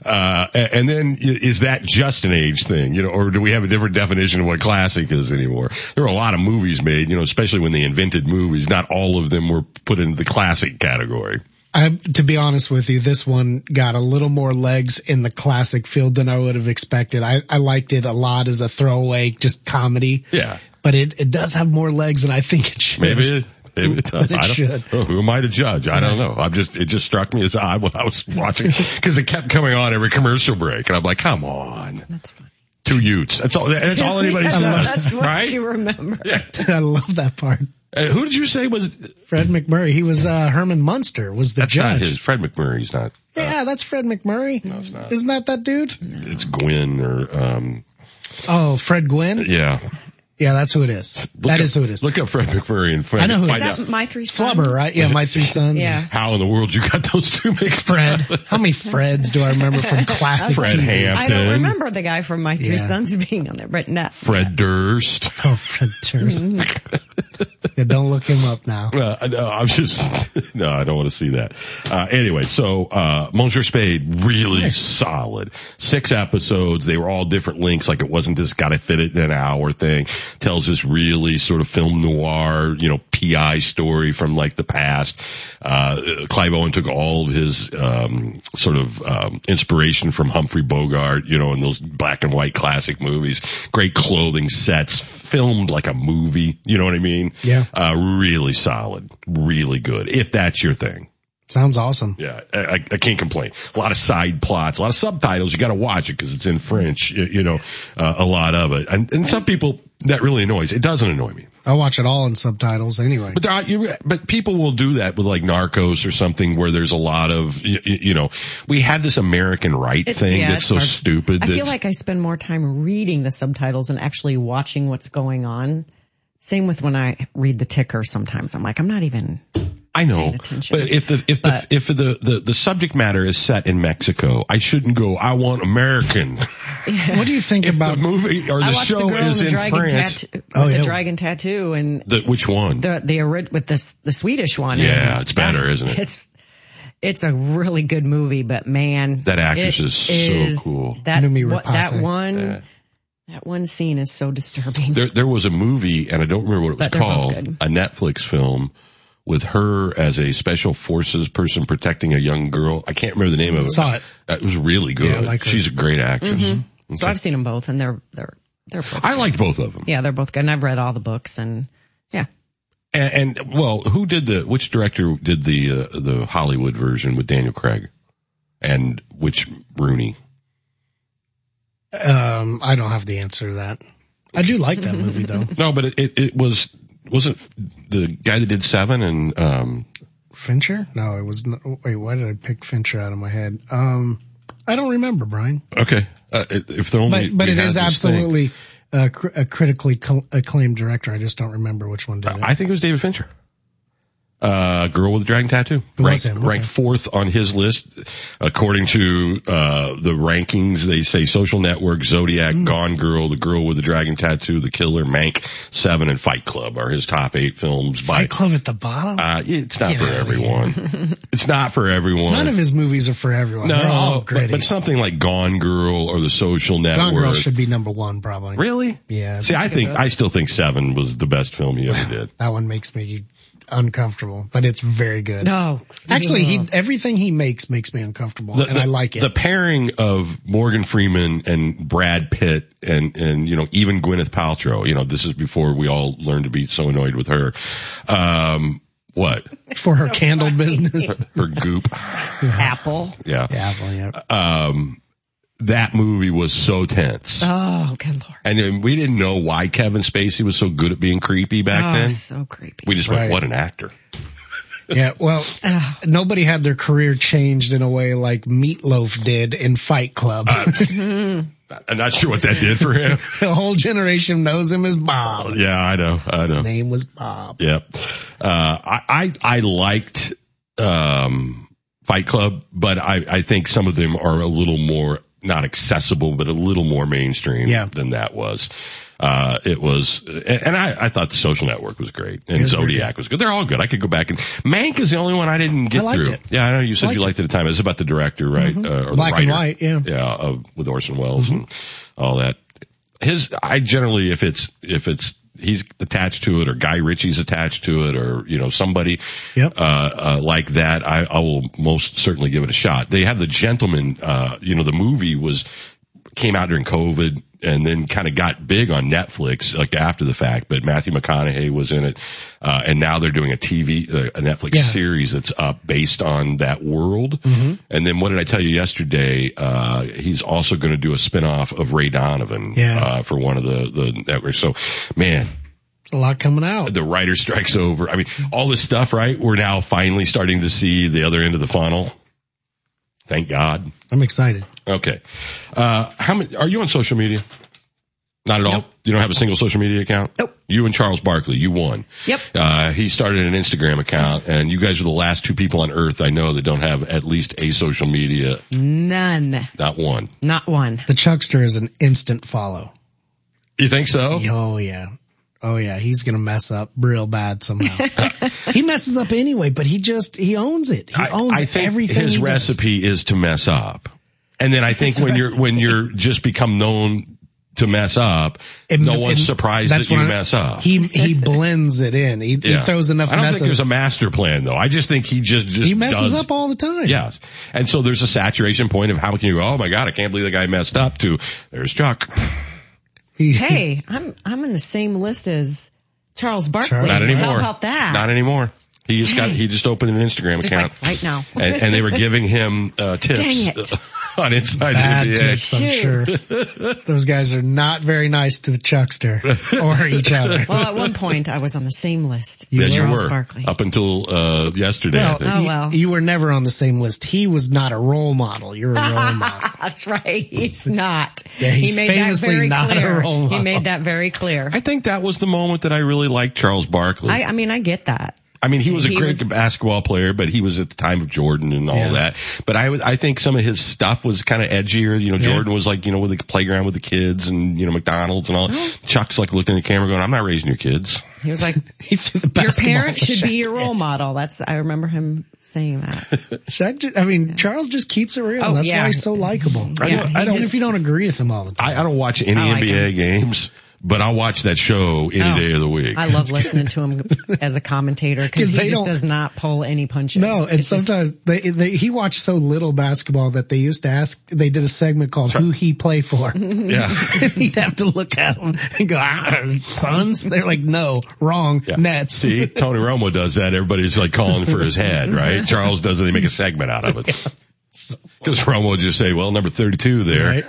Uh, and then is that just an age thing, you know, or do we have a different definition of what classic is anymore? There are a lot of movies made, you know, especially when they invented movies. Not all of them were put into the classic category. I, to be honest with you, this one got a little more legs in the classic field than I would have expected. I, I liked it a lot as a throwaway, just comedy. Yeah. But it, it does have more legs than I think it should. Maybe it, maybe it does. It I don't, should. oh, who am I to judge? I don't know. I'm just, it just struck me as odd when I was watching because it kept coming on every commercial break and I'm like, come on. That's fine. Two Utes. That's all, that's all anybody That's- says. That's what right? you remember. Yeah. I love that part. Uh, who did you say was, Fred MacMurray. He was, uh, Herman Munster was the that's judge. not his, Fred MacMurray's not, Yeah, that's Fred MacMurray. no, it's not. Isn't that that dude? It's Gwen or, um, Oh, Fred Gwynne? yeah. Yeah, that's who it is. Look That up, is who it is. Look up Fred MacMurray and Fred. I know who find it Is that my three sons? Flubber, right? Yeah, my three sons. Yeah. how in the world you got those two mixed Fred. up. How many Freds do I remember from classic Fred TV? Hampton. I don't remember the guy from My Three Yeah. Sons being on there, but no. Fred Durst. Oh, Fred Durst. yeah, don't look him up now. Uh, no, I'm just, no, I don't want to see that. Uh, anyway, so, uh, Monsieur Spade, really solid. Six episodes. They were all different links. Like it wasn't this gotta fit it in an hour thing. Tells this really sort of film noir, you know, PI story from like the past. Uh, Clive Owen took all of his, um, sort of, um, inspiration from Humphrey Bogart, you know, in those black and white classic movies. Great clothing sets, filmed like a movie. You know what I mean? Yeah. Uh, really solid, really good. If that's your thing. Sounds awesome. Yeah, I, I can't complain. A lot of side plots, a lot of subtitles. You got to watch it because it's in French. You, you know, uh, a lot of it, and and some people that really annoys. It doesn't annoy me, I watch it all in subtitles anyway. but there are, you, but people will do that with like Narcos or something where there's a lot of you, you know. We have this American right It's- thing yeah, that's so hard. stupid. I feel like I spend more time reading the subtitles and actually watching what's going on. Same with when I read the ticker sometimes. I'm like, I'm not even. I know, attention. but if the if the if the, the the subject matter is set in Mexico, I shouldn't go. I want American. what do you think If about the movie or the show the is in the in France? tattoo, Oh, yeah. the dragon tattoo, and The, which one? the the with the the Swedish one. Yeah, And it's better, isn't it? It's it's a really good movie, but man, That actress is so cool. That Noomi what, that one Yeah. that one scene is so disturbing. There, there was a movie, and I don't remember what it was But called, a Netflix film with her as a special forces person protecting a young girl. I can't remember the name of it. Saw it. Uh, It was really good. Yeah, I like her. She's a great actress. So Okay. I've seen them both, and they're they're they're both. I liked both of them. yeah, they're both good, and I've read all the books, and yeah, And, and well, who did the? Which director did the uh, the Hollywood version with Daniel Craig? And which Rooney? Um, I don't have the answer to that. I do like that movie though. No, but it, it, it was wasn't the guy that did Seven and um Fincher? No, it was. Not, wait, why did I pick Fincher out of my head? Um, I don't remember, Brian. okay. Uh, if the only But but it is absolutely a, cr- a critically cl- acclaimed director. I just don't remember which one did it. I think it was David Fincher. Uh, girl with a dragon tattoo. Ranked, okay. ranked fourth on his list, according to, uh, the rankings. They say Social Network, Zodiac, Hmm. Gone Girl, The Girl with the Dragon Tattoo, The Killer, Mank, Seven, and Fight Club are his top eight films. By, Fight Club at the bottom? uh, it's not Get for everyone. it's not for everyone. None of his movies are for everyone. They're all no, but, but something like Gone Girl or The Social Network. Gone Girl should be number one, probably. Really? Yeah. See, I think, I still think Seven was the best film he ever did. that one makes me uncomfortable, but it's very good. No. Actually, he everything he makes makes me uncomfortable, The- and the- I like it. The pairing of Morgan Freeman and Brad Pitt and, and, you know, even Gwyneth Paltrow, you know, this is before we all learned to be so annoyed with her. Um, what? For her candle business. Her goop. Apple. Yeah. Apple, yeah. Um, that movie was so tense. Oh, good lord. And we didn't know why Kevin Spacey was so good at being creepy back oh, then. so creepy. We just went, what an actor. Yeah, well, nobody had their career changed in a way like Meatloaf did in Fight Club. I'm not sure what that did for him. the whole generation knows him as Bob. Yeah, I know. I His name was Bob. Yeah. Uh, I, I, I liked, um, Fight Club, but I, I think some of them are a little more, not accessible, but a little more mainstream Yeah. than that was. Uh, it was, and, I, I thought the social network was great and was Zodiac was good. They're all good. I could go back and Mank is the only one I didn't get I through. it. Yeah, I know you said I you liked liked it at the time. It was about the director, right? Mhm. Uh, or Black the and white, yeah. Yeah, with Orson Welles and all that. His, I generally, if it's, if it's, he's attached to it or Guy Ritchie's attached to it or, you know, somebody, Yep. uh, uh, like that, I, I will most certainly give it a shot. They have the gentleman, uh, you know, the movie was, came out during COVID and then kind of got big on Netflix, like after the fact, but Matthew McConaughey was in it. Uh, and now they're doing a TV, uh, a Netflix Yeah. series that's up based on that world. Mhm. And then what did I tell you yesterday? Uh, he's also going to do a spinoff of Ray Donovan, Yeah. uh, for one of the, the networks. So man, A lot coming out. the writer strikes over. I mean, all this stuff, right? We're now finally starting to see the other end of the funnel. Thank God. I'm excited. Okay. Uh, how many, are you on social media? Not at all? You don't have a single social media account? Nope. You and Charles Barkley, you won. Yep. Uh, he started an Instagram account and you guys are the last two people on earth I know that don't have at least a social media, None. not one. Not one. The Chuckster is an instant follow. You think so? Oh yeah. Oh yeah. He's gonna mess up real bad somehow. he messes up anyway, but he just, he owns it. He owns I think everything. his he does. recipe is to mess up. And then I think His when you're, when you're just become known to mess up, And- no one's surprised that's that you I- mess up. He, he blends it in. He, he throws enough I don't mess think of- there's a master plan though. I just think he just, just he messes does- up all the time. Yes. And so there's a saturation point of how can you go, oh my God, I can't believe the guy messed up to, there's Chuck. Hey, I'm I'm in the same list as Charles Barkley. Not anymore. How about that? Not anymore. He just got, he just opened an Instagram Just account. like right now. and, and they were giving him, uh, tips Dang it. on inside Bad the NBA. tips, I'm sure. Those guys are not very nice to the Chuckster or each other. Well, at one point I was on the same list. Yeah, as you Charles were Barkley. up until uh, yesterday. I Well, think. Oh, you- well. You, were never on the same list. He was not a role model. You're a role model. That's right. He's not. Yeah, he's he made that very not a clear. role He made that very clear. I think that was the moment that I really liked Charles Barkley. I, I mean, I get that. I mean, he was a He great was- basketball player, but he was at the time of Jordan and all Yeah. that. But I was, I think some of his stuff was kind of edgier. You know, Yeah. Jordan was like, you know, with the playground with the kids and, you know, McDonald's and all. Oh. Chuck's like looking at the camera going, I'm not raising your kids. He was like, He the your parents should be your role model. That's, I remember him saying that. Shaq, ju- I mean, Charles just keeps it real. Oh, That's yeah. why he's so likable. Yeah, I don't, I don't just, if you don't agree with him all the time. I, I don't watch any I like NBA games, but I'll watch that show any Oh, day of the week. I love listening to him as a commentator because he just does not pull any punches. No, and It's just- sometimes they, they, he watched so little basketball that they used to ask, they did a segment called Who He Play For. yeah. he'd have to look at them and go, ah, Suns? They're like, no, wrong, Yeah. Nets. See, Tony Romo does that. Everybody's like calling for his head, right? Charles does it. They make a segment out of it. Because Romo would just say, well, number 32 there. Right?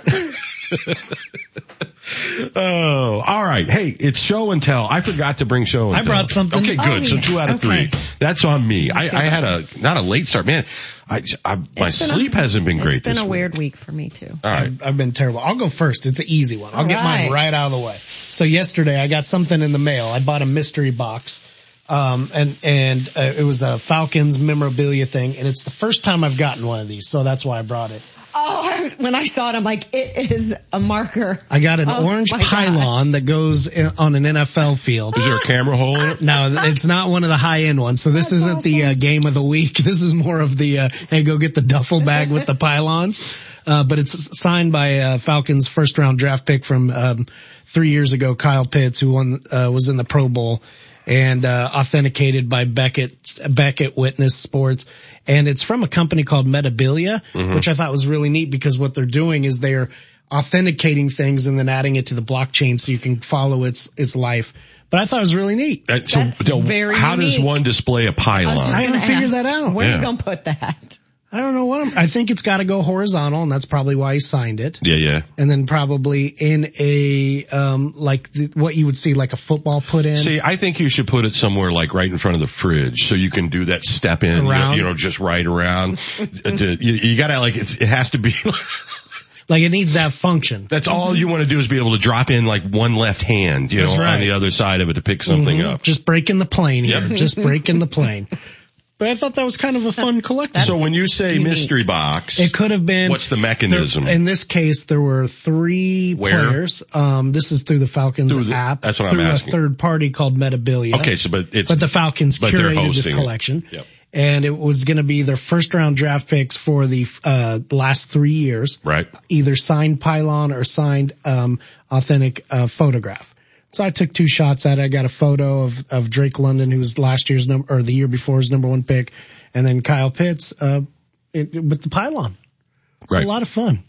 Oh, all right. Hey, it's show and tell. I forgot to bring show and I tell. brought something. Okay, good. Oh, so two out of Okay. three. That's on me. I, I had a, not a late start. Man, I, I my It's a- sleep hasn't been great It's been this a week. weird week for me too. All right. I've, I've been terrible. I'll go first. It's an easy one. I'll All get mine right. right out of the way. So yesterday I got something in the mail. I bought a mystery box. Um, and, and uh, it was a Falcons memorabilia thing and it's the first time I've gotten one of these. So that's why I brought it. Oh, I was, when I saw it, I'm like, it is a marker. I got an Oh, orange my pylon that goes in, on an NFL field. Is there a camera hole in it? No, it's not one of the high end ones. So this isn't the uh, game of the week. This is more of the, uh, hey, go get the duffel bag with the pylons. Uh, but it's signed by, uh, Falcons first round draft pick from, um, three years ago, Kyle Pitts, who won, uh, was in the Pro Bowl and, uh, authenticated by Beckett, Beckett Witness Sports. And it's from a company called Metabilia, Mhm. which I thought was really neat because what they're doing is they're authenticating things and then adding it to the blockchain so you can follow its, its life. But I thought it was really neat. Uh, So, so very how does one display a pylon? I haven't figured that out. Where are you gonna put that? I don't know what I'm, I think it's got to go horizontal and that's probably why he signed it. Yeah, yeah. And then probably in a, um, like the, what you would see like a football put in. See, I think you should put it somewhere like right in front of the fridge so you can do that step in, you know, you know, just right around. Uh, to- you, you gotta like, it has to be, like it needs to have function. that's all you want to do is be able to drop in like one left hand, you That's know, right. on the other side of it to pick something Mhm. up. Just breaking the plane here. Yep. Just breaking the plane. But I thought that was kind of a fun collection. So when you say mystery box, It could have been. what's the mechanism? There- in this case, there were three Where? players. Um, this is through the Falcons Through the- app. that's what I'm through asking. a third party called Metabilia. okay, so but it's, but the Falcons but curated this hosting it. collection. Yep. And it was going to be their first round draft picks for the uh, last three years, Right. either signed pylon or signed um, authentic uh, photograph. So I took two shots at it. I got a photo of, of Drake London, who was last year's number or the year before's number one pick, and then Kyle Pitts uh, it, with the pylon. It's Right. a lot of fun.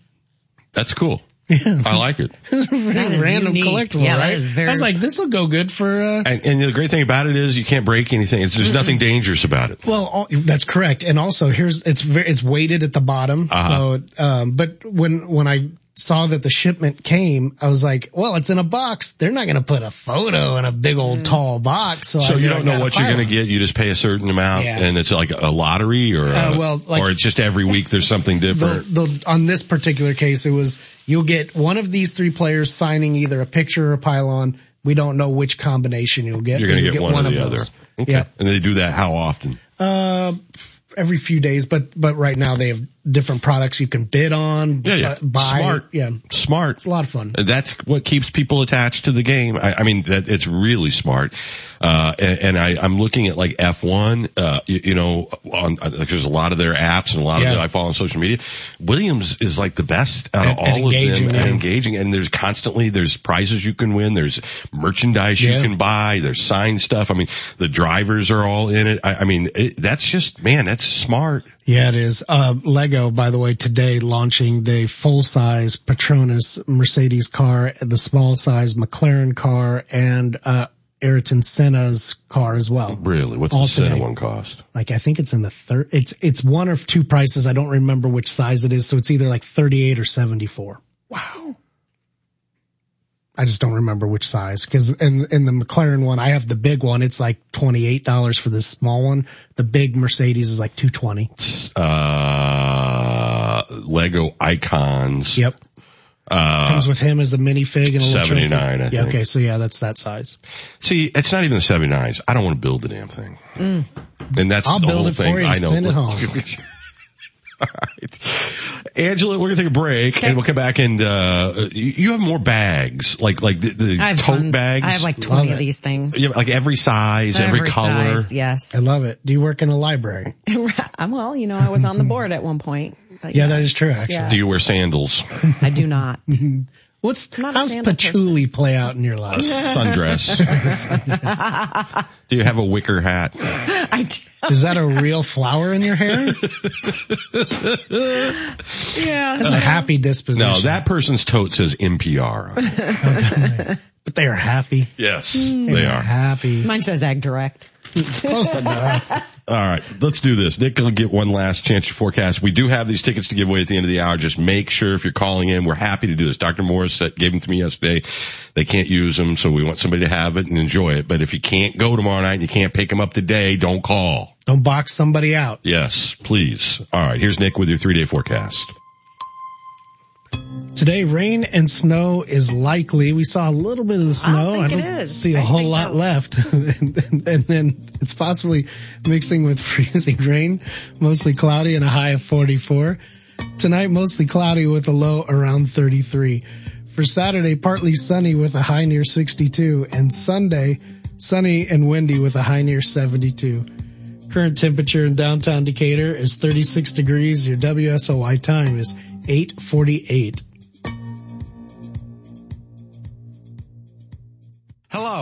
That's cool. Yeah. I like it. That is Random unique. collectible, Yeah, right? is very- I was like, this will go good for. Uh, And, and the great thing about it is you can't break anything. It's, there's nothing dangerous about it. Well, all, that's correct. And also here's, it's very, it's weighted at the bottom. Uh-huh. So, um, but when, when I saw that the shipment came, I was like, well, it's in a box. They're not going to put a photo in a big old Mm. tall box. So, So I you I don't know what you're going to get. You just pay a certain amount Yeah. and it's like a lottery or, Uh, a- well, like- or it's just every week there's something different. the, on this particular case, it was, you'll get one of these three players signing either a picture or a pylon. We don't know which combination you'll get. You're going to but get, you'll one, or the other. Okay. Yeah. And they do that how often? Uh, every few days, but, but right now they have different products you can bid on, Yeah, yeah. buy. Smart. Yeah. Smart. It's a lot of fun. That's what keeps people attached to the game. I, I mean, that it's really smart. Uh, and, and I, I'm looking at like F1, uh, you, you know, on, uh, like there's a lot of their apps and a lot Yeah. of the I follow on social media. Williams is like the best out of And- and all of them and engaging. And there's constantly, there's prizes you can win. There's merchandise you can buy. There's signed stuff. I mean, the drivers are all in it. I, I mean, it, that's just, man, that's smart. Yeah, it is. Uh, Lego, by the way, today launching the full size Petronas Mercedes car, the small size McLaren car, and, uh, Ayrton Senna's car as well. Really? What's All the Senna today. one cost? Like I think it's in the third, it's, it's one of two prices. I don't remember which size it is. So it's either like 38 or 74. Wow. I just don't remember which size because in, in the McLaren one, I have the big one. It's like $28 for the small one. The big Mercedes is like 220. Uh, Lego icons. Yep. Uh, Comes with him as a minifig and a little 79, trophy. I Yeah, think. okay, so yeah, that's that size. See, it's not even the 79s. I don't want to build the damn thing. Mm. And that's I'll the build whole it for you and I know. send it home. All right. Angela, we're gonna take a break and we'll come back and, uh, you you have more bags, like, like the, the tote tons. bags. I have like 20 of these things. You have, like every size, every, Every color. size, yes. I love it. Do you work in a library? I'm well, you know, I was on the board at one point. But Yeah, that is true, actually. Yeah. Do you wear sandals? I do not. What's, not how's sandal patchouli play out in your life? A sundress. Do you have a wicker hat? I do. Is that a real flower in your hair? Yeah. That's a happy disposition. No, that person's tote says NPR. on. But they are happy. Yes, hmm. They, they are are. happy. Mine says Ag Direct. Close enough. All right, let's do this. Nick will get one last chance to forecast. We do have these tickets to give away at the end of the hour. Just make sure if you're calling in, we're happy to do this. Dr. Morris gave them to me yesterday. They can't use them, so we want somebody to have it and enjoy it. But if you can't go tomorrow night and you can't pick them up today, don't call. Don't box somebody out. Yes, please. All right, here's Nick with your three day forecast. Today, rain and snow is likely. We saw a little bit of the snow. I, don't is. see a I whole lot no. left. and, and, and then it's possibly mixing with freezing rain, mostly cloudy and a high of 44. Tonight, mostly cloudy with a low around 33. For Saturday, partly sunny with a high near 62 and Sunday, sunny and windy with a high near 72. Current temperature in downtown Decatur is 36 degrees. Your WSOY time is 848.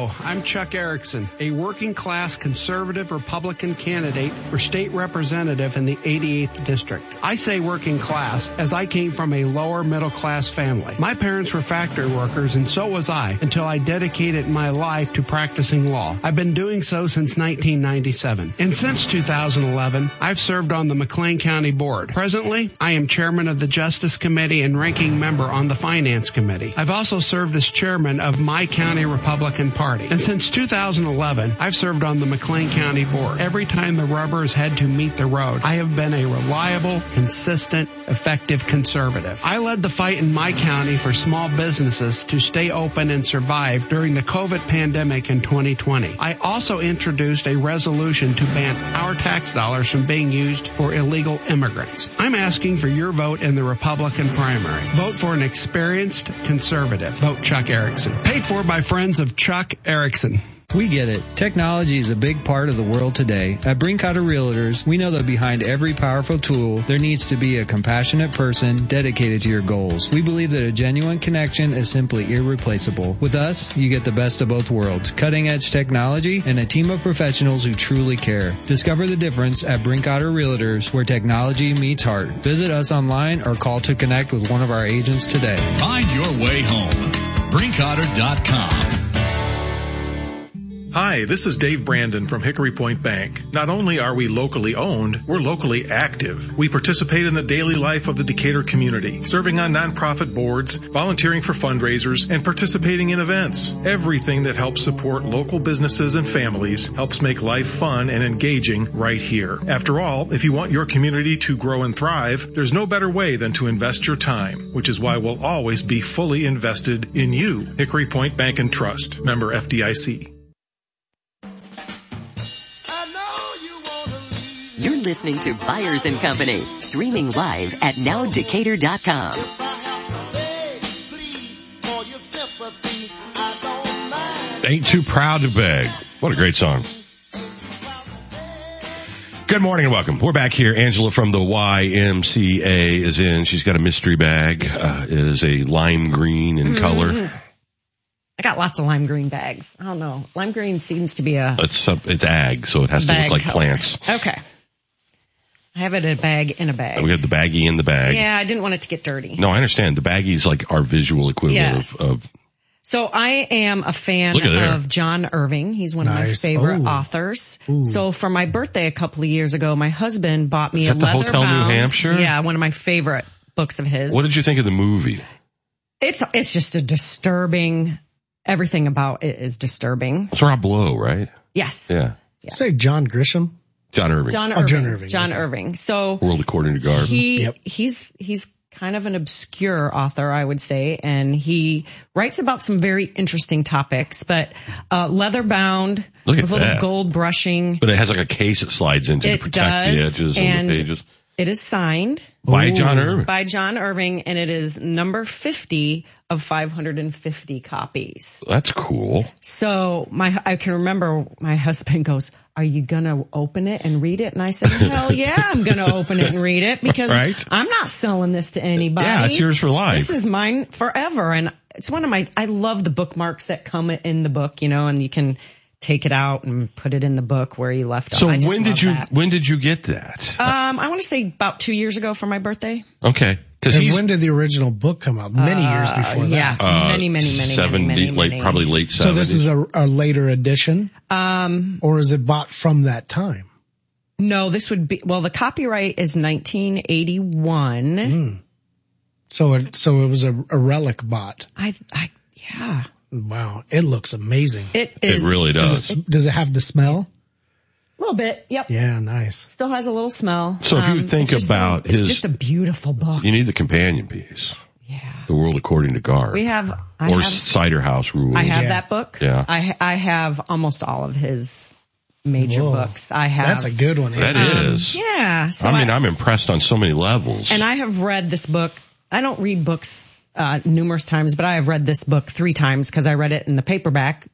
I'm Chuck Erickson, a working class conservative Republican candidate for state representative in the 88th district. I say working class as I came from a lower middle class family. My parents were factory workers and so was I until I dedicated my life to practicing law. I've been doing so since 1997. And since 2011, I've served on the McLean County Board. Presently, I am chairman of the Justice Committee and ranking member on the Finance Committee. I've also served as chairman of my county Republican Party. And since 2011, I've served on the McLean County Board. Every time the rubber has had to meet the road, I have been a reliable, consistent, effective conservative. I led the fight in my county for small businesses to stay open and survive during the COVID pandemic in 2020. I also introduced a resolution to ban our tax dollars from being used for illegal immigrants. I'm asking for your vote in the Republican primary. Vote for an experienced conservative. Vote Chuck Erickson. Paid for by friends of Chuck Erickson. We get it. Technology is a big part of the world today. At Brinkoetter Realtors, we know that behind every powerful tool, there needs to be a compassionate person dedicated to your goals. We believe that a genuine connection is simply irreplaceable. With us, you get the best of both worlds. Cutting edge technology and a team of professionals who truly care. Discover the difference at Brinkoetter Realtors, where technology meets heart. Visit us online or call to connect with one of our agents today. Find your way home. Brinkoetter.com. Hi, this is Dave Brandon from Hickory Point Bank. Not only are we locally owned, we're locally active. We participate in the daily life of the Decatur community, serving on nonprofit boards, volunteering for fundraisers, and participating in events. Everything that helps support local businesses and families helps make life fun and engaging right here. After all, if you want your community to grow and thrive, there's no better way than to invest your time, which is why we'll always be fully invested in you. Hickory Point Bank and Trust, member FDIC. You're listening to Byers and Company, streaming live at nowdecatur.com. Ain't too proud to beg. What a great song. Good morning and welcome. We're back here. Angela from the YMCA is in. She's got a mystery bag. Uh, it is a lime green in color. Mhm. I got lots of lime green bags. I don't know. Lime green seems to be a It's uh, it's ag, so it has to look like color. plants. okay. I have it in a bag in a bag. We have the baggie in the bag. Yeah, I didn't want it to get dirty. No, I understand. The baggie's like our visual equivalent Yes. of, of So I am a fan Look at there. of John Irving. He's one of my favorite Oh. authors. So for my birthday a couple of years ago, my husband bought me Is a the leather Hotel New bound. Hampshire? Yeah, one of my favorite books of his. what did you think of the movie? It's it's just a disturbing. Everything about it is disturbing. It's Rob Lowe, right? Yes. Yeah. Say John Grisham. John Irving. John Oh, Irving. John Irving, John Irving. So World According to Garp. he he's he's kind of an obscure author, I would say, and he writes about some very interesting topics. But uh, leather bound Look at with little that. gold brushing. But it has like a case it slides into It to protect does, the edges and of the pages. It is signed By John Irving. By John Irving, and it is number fifty of five hundred and fifty copies. That's cool. So my, I can remember my husband goes, are you going to open it and read it? And I said, hell yeah, I'm going to open it and read it because Right. I'm not selling this to anybody. Yeah, it's yours for life. This is mine forever. And it's one of my, I love the bookmarks that come in the book, you know, and you can take it out and put it in the book where you left off. So I just when did you that. when did you get that? Um, I want to say about two years ago for my birthday. Okay, because And when did the original book come out? Many years Uh, before yeah. that. uh, many, many, many, seventy, many, many, like many. probably late So this is a, a later edition, Um, or is it bought from that time? no, this would be, well, the copyright is 1981. Mm. So it so it was a, a relic bot. I, I, yeah. Wow, it looks amazing. It is. It really does it, does it have the smell? A little bit. Yep. Yeah, nice. Still has a little smell. So if you Um, think it's just a- about it's his- just a beautiful book. you need the companion piece. Yeah. The World According to Garp. We have, I or have, Cider House Rules. I have that book. Yeah. I, I have almost all of his major Whoa. books. I have. That's a good one. That Andy. is. Yeah. So I mean, I'm impressed on so many levels. And I have read this book. I don't read books uh, numerous times, but I have read this book three times because I read it in the paperback.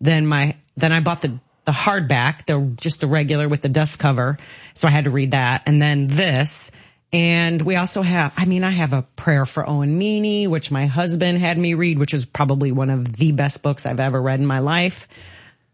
Then my then I bought the the hardback, the just the regular with the dust cover. So I had to read that, and then this. And we also have, I mean, I have a prayer for Owen Meany, which my husband had me read, which is probably one of the best books I've ever read in my life.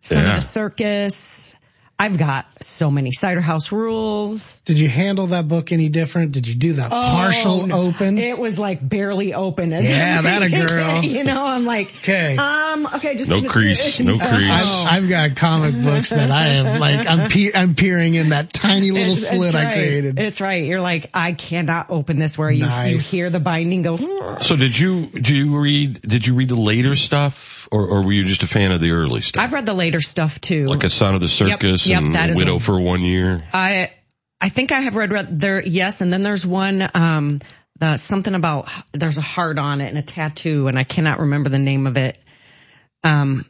Son Yeah. of the Circus. I've got so many Cider House Rules. Did you handle that book any different? Did you do that partial Oh, no. open? It was like barely open. As Yeah, that a girl. you know, I'm like, Okay. um, okay, just No crease, no crease. I've, I've got comic books that I have like I'm pe- I'm peering in that tiny little It's- slit it's I created. It's right. You're like, I cannot open this where you, you hear the binding go. so did you, do you read, did you read the later stuff or, or were you just a fan of the early stuff? I've read the later stuff too. Like a Son of the Circus yep, and that is Widow one. for one year? I I think I have read, read there. Yes, and then there's one um the something about there's a heart on it and a tattoo, and I cannot remember the name of it. Um,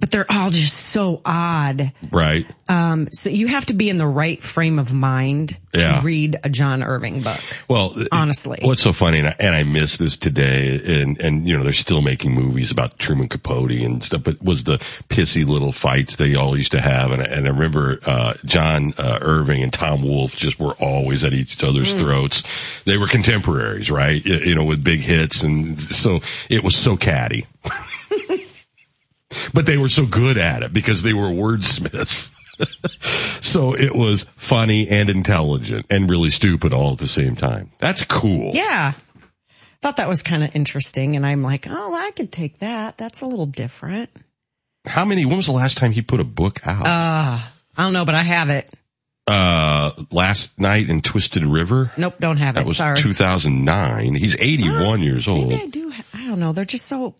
but they're all just so odd. Right. Um, so you have to be in the right frame of mind Yeah. to read a John Irving book. Well, Honestly. what's so funny, and I, and I miss this today, and and you know they're still making movies about Truman Capote and stuff, but was the pissy little fights they all used to have, and I- and I remember uh John uh, Irving and Tom Wolfe just were always at each other's Mm. throats. They were contemporaries, right? You you know, with big hits, and so it was so catty. but they were so good at it because they were wordsmiths. so it was funny and intelligent and really stupid all at the same time. That's cool. Yeah. Thought that was kind of interesting, and I'm like, oh, I could take that. That's a little different. How many, when was the last time he put a book out? Uh, I don't know, but I have it. Uh, last night in Twisted River. Nope, don't have That it. was Sorry. 2009. He's 81 years old. Maybe I do. ha- I don't know. They're just so.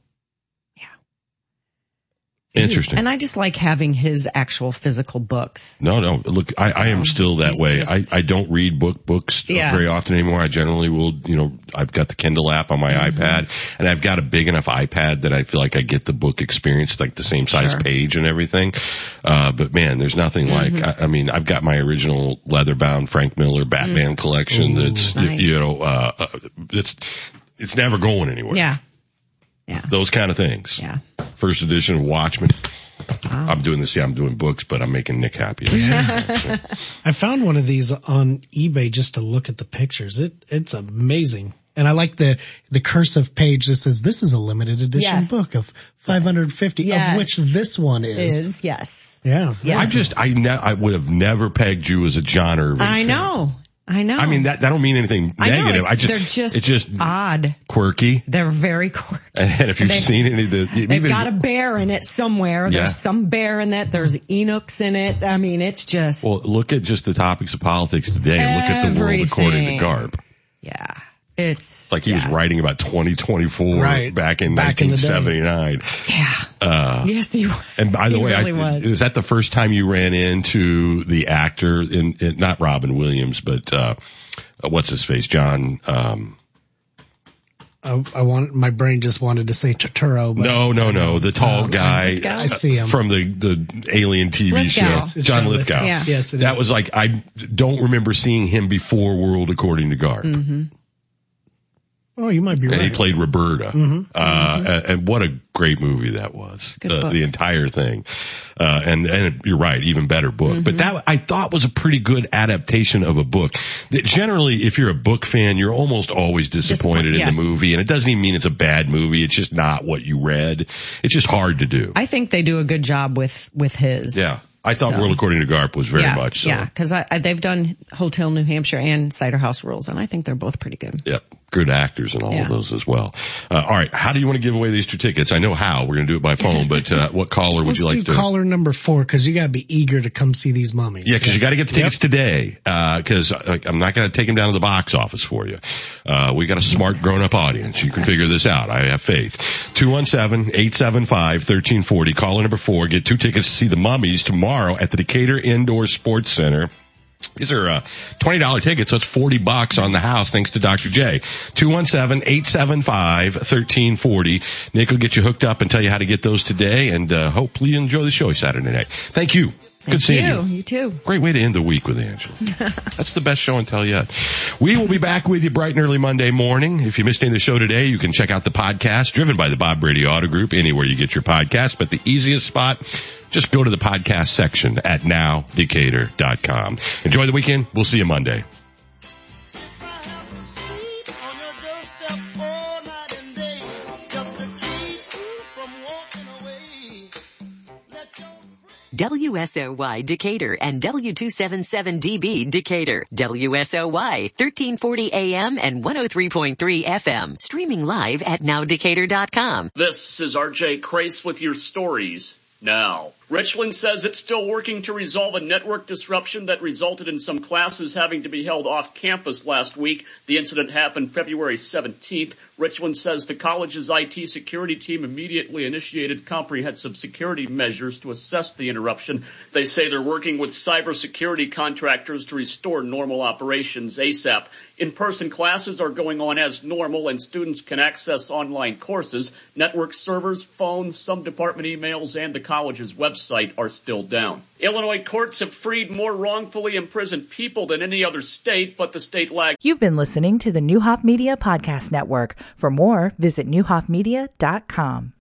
Interesting. And I just like having his actual physical books. No, no. Look, I, I am still that way. just- I, I don't read book books Yeah. very often anymore. I generally will, you know, I've got the Kindle app on my Mm-hmm. iPad and I've got a big enough iPad that I feel like I get the book experience, like the same size Sure. page and everything. Uh, but man, there's nothing like, Mm-hmm. I, I mean, I've got my original leather bound Frank Miller Batman collection Ooh, that's, nice. you know, uh, uh, it's, it's never going anywhere. Yeah. Those kind of things. Yeah. First edition of Watchmen. I'm doing this. Yeah, I'm doing books, but I'm making Nick happy. I found one of these on eBay just to look at the pictures. It it's amazing. And I like the the cursive page that says this is a limited edition Yes. book of 550 Yes. of which this one is. Is yes. Yeah. Yes. I just, I ne- I would have never pegged you as a John Irving. I fan. know. I know. I mean, that, that don't mean anything I know. negative. I just, they're just, it's just odd. quirky. They're very quirky. And if you've They- seen any of the, They've even, got a bear in it somewhere. Yeah. There's some bear in it. There's Enochs in it. I mean, it's just well, look at just the topics of politics today. and Look at the world according to Garp. Yeah. It's like he was writing about 2024 Right. back in Back in 1979. yeah. Uh, Yes, he was. And by the He way, really I, was. is that the first time you ran into the actor in, in not Robin Williams, but uh, uh, what's his face, John? Um, I, I want my brain just wanted to say Turturro, but no, no, no, the tall Um, guy Lithgow? I see him. from the the Alien TV Lithgow. show, Yes, John Lithgow. Lithgow. Yeah. Yes, it that is. was like I don't remember seeing him before World According to Garp. Mm-hmm. Oh, you might be And he played Roberta. Mhm. Uh, and- and what a great movie that was. good book. the entire thing. Uh, and, and you're right, even better book. Mm-hmm. But that I thought was a pretty good adaptation of a book. That generally, if you're a book fan, you're almost always disappointed in yes. the movie. And it doesn't even mean it's a bad movie. It's just not what you read. It's just hard to do. I think they do a good job with with his. yeah. I thought So- World According to Garp was very yeah, much so. Yeah, because I, I, they've done Hotel New Hampshire and Cider House Rules, and I think they're both pretty good. Yep. Good actors and all Yeah. of those as well. Uh, all right. How do you want to give away these two tickets? I know how. We're going to do it by phone, but uh, what caller would you like do to? caller number four because you got to be eager to come see these mummies. Yeah, because you got to get the tickets today. Because I'm not going to take them down to the box office for you. Uh, we got a smart grown-up audience. You can figure this out. I have faith. 217-875-1340. Caller number four. Get two tickets to see the mummies tomorrow at the Decatur Indoor Sports Center. These are uh, $20 tickets, so it's 40 bucks on the house thanks to Dr. J. 217-875-1340. Nick will get you hooked up and tell you how to get those today and uh, hopefully you enjoy the show Saturday night. Thank you. Good seeing you. you. You too. Great way to end the week with Angela. That's the best show and tell yet. We will be back with you bright and early Monday morning. If you missed any of the show today, you can check out the podcast driven by the Bob Brady Auto Group anywhere you get your podcast. But the easiest spot, just go to the podcast section at nowdecatur.com. Enjoy the weekend. We'll see you Monday. WSOY Decatur and W277DB Decatur. WSOY 1340 AM and 103.3 FM. Streaming live at nowdecatur.com. This is RJ Crace with your stories now. Richland says it's still working to resolve a network disruption that resulted in some classes having to be held off campus last week. The incident happened February 17th. Richland says the college's IT security team immediately initiated comprehensive security measures to assess the interruption. They say they're working with cybersecurity contractors to restore normal operations ASAP. In-person classes are going on as normal and students can access online courses. Network servers, phones, some department emails, and the college's website are still down. Illinois courts have freed more wrongfully imprisoned people than any other state, but the state lags. You've been listening to the Neuhoff Media Podcast Network. For more, visit neuhoffmedia.com.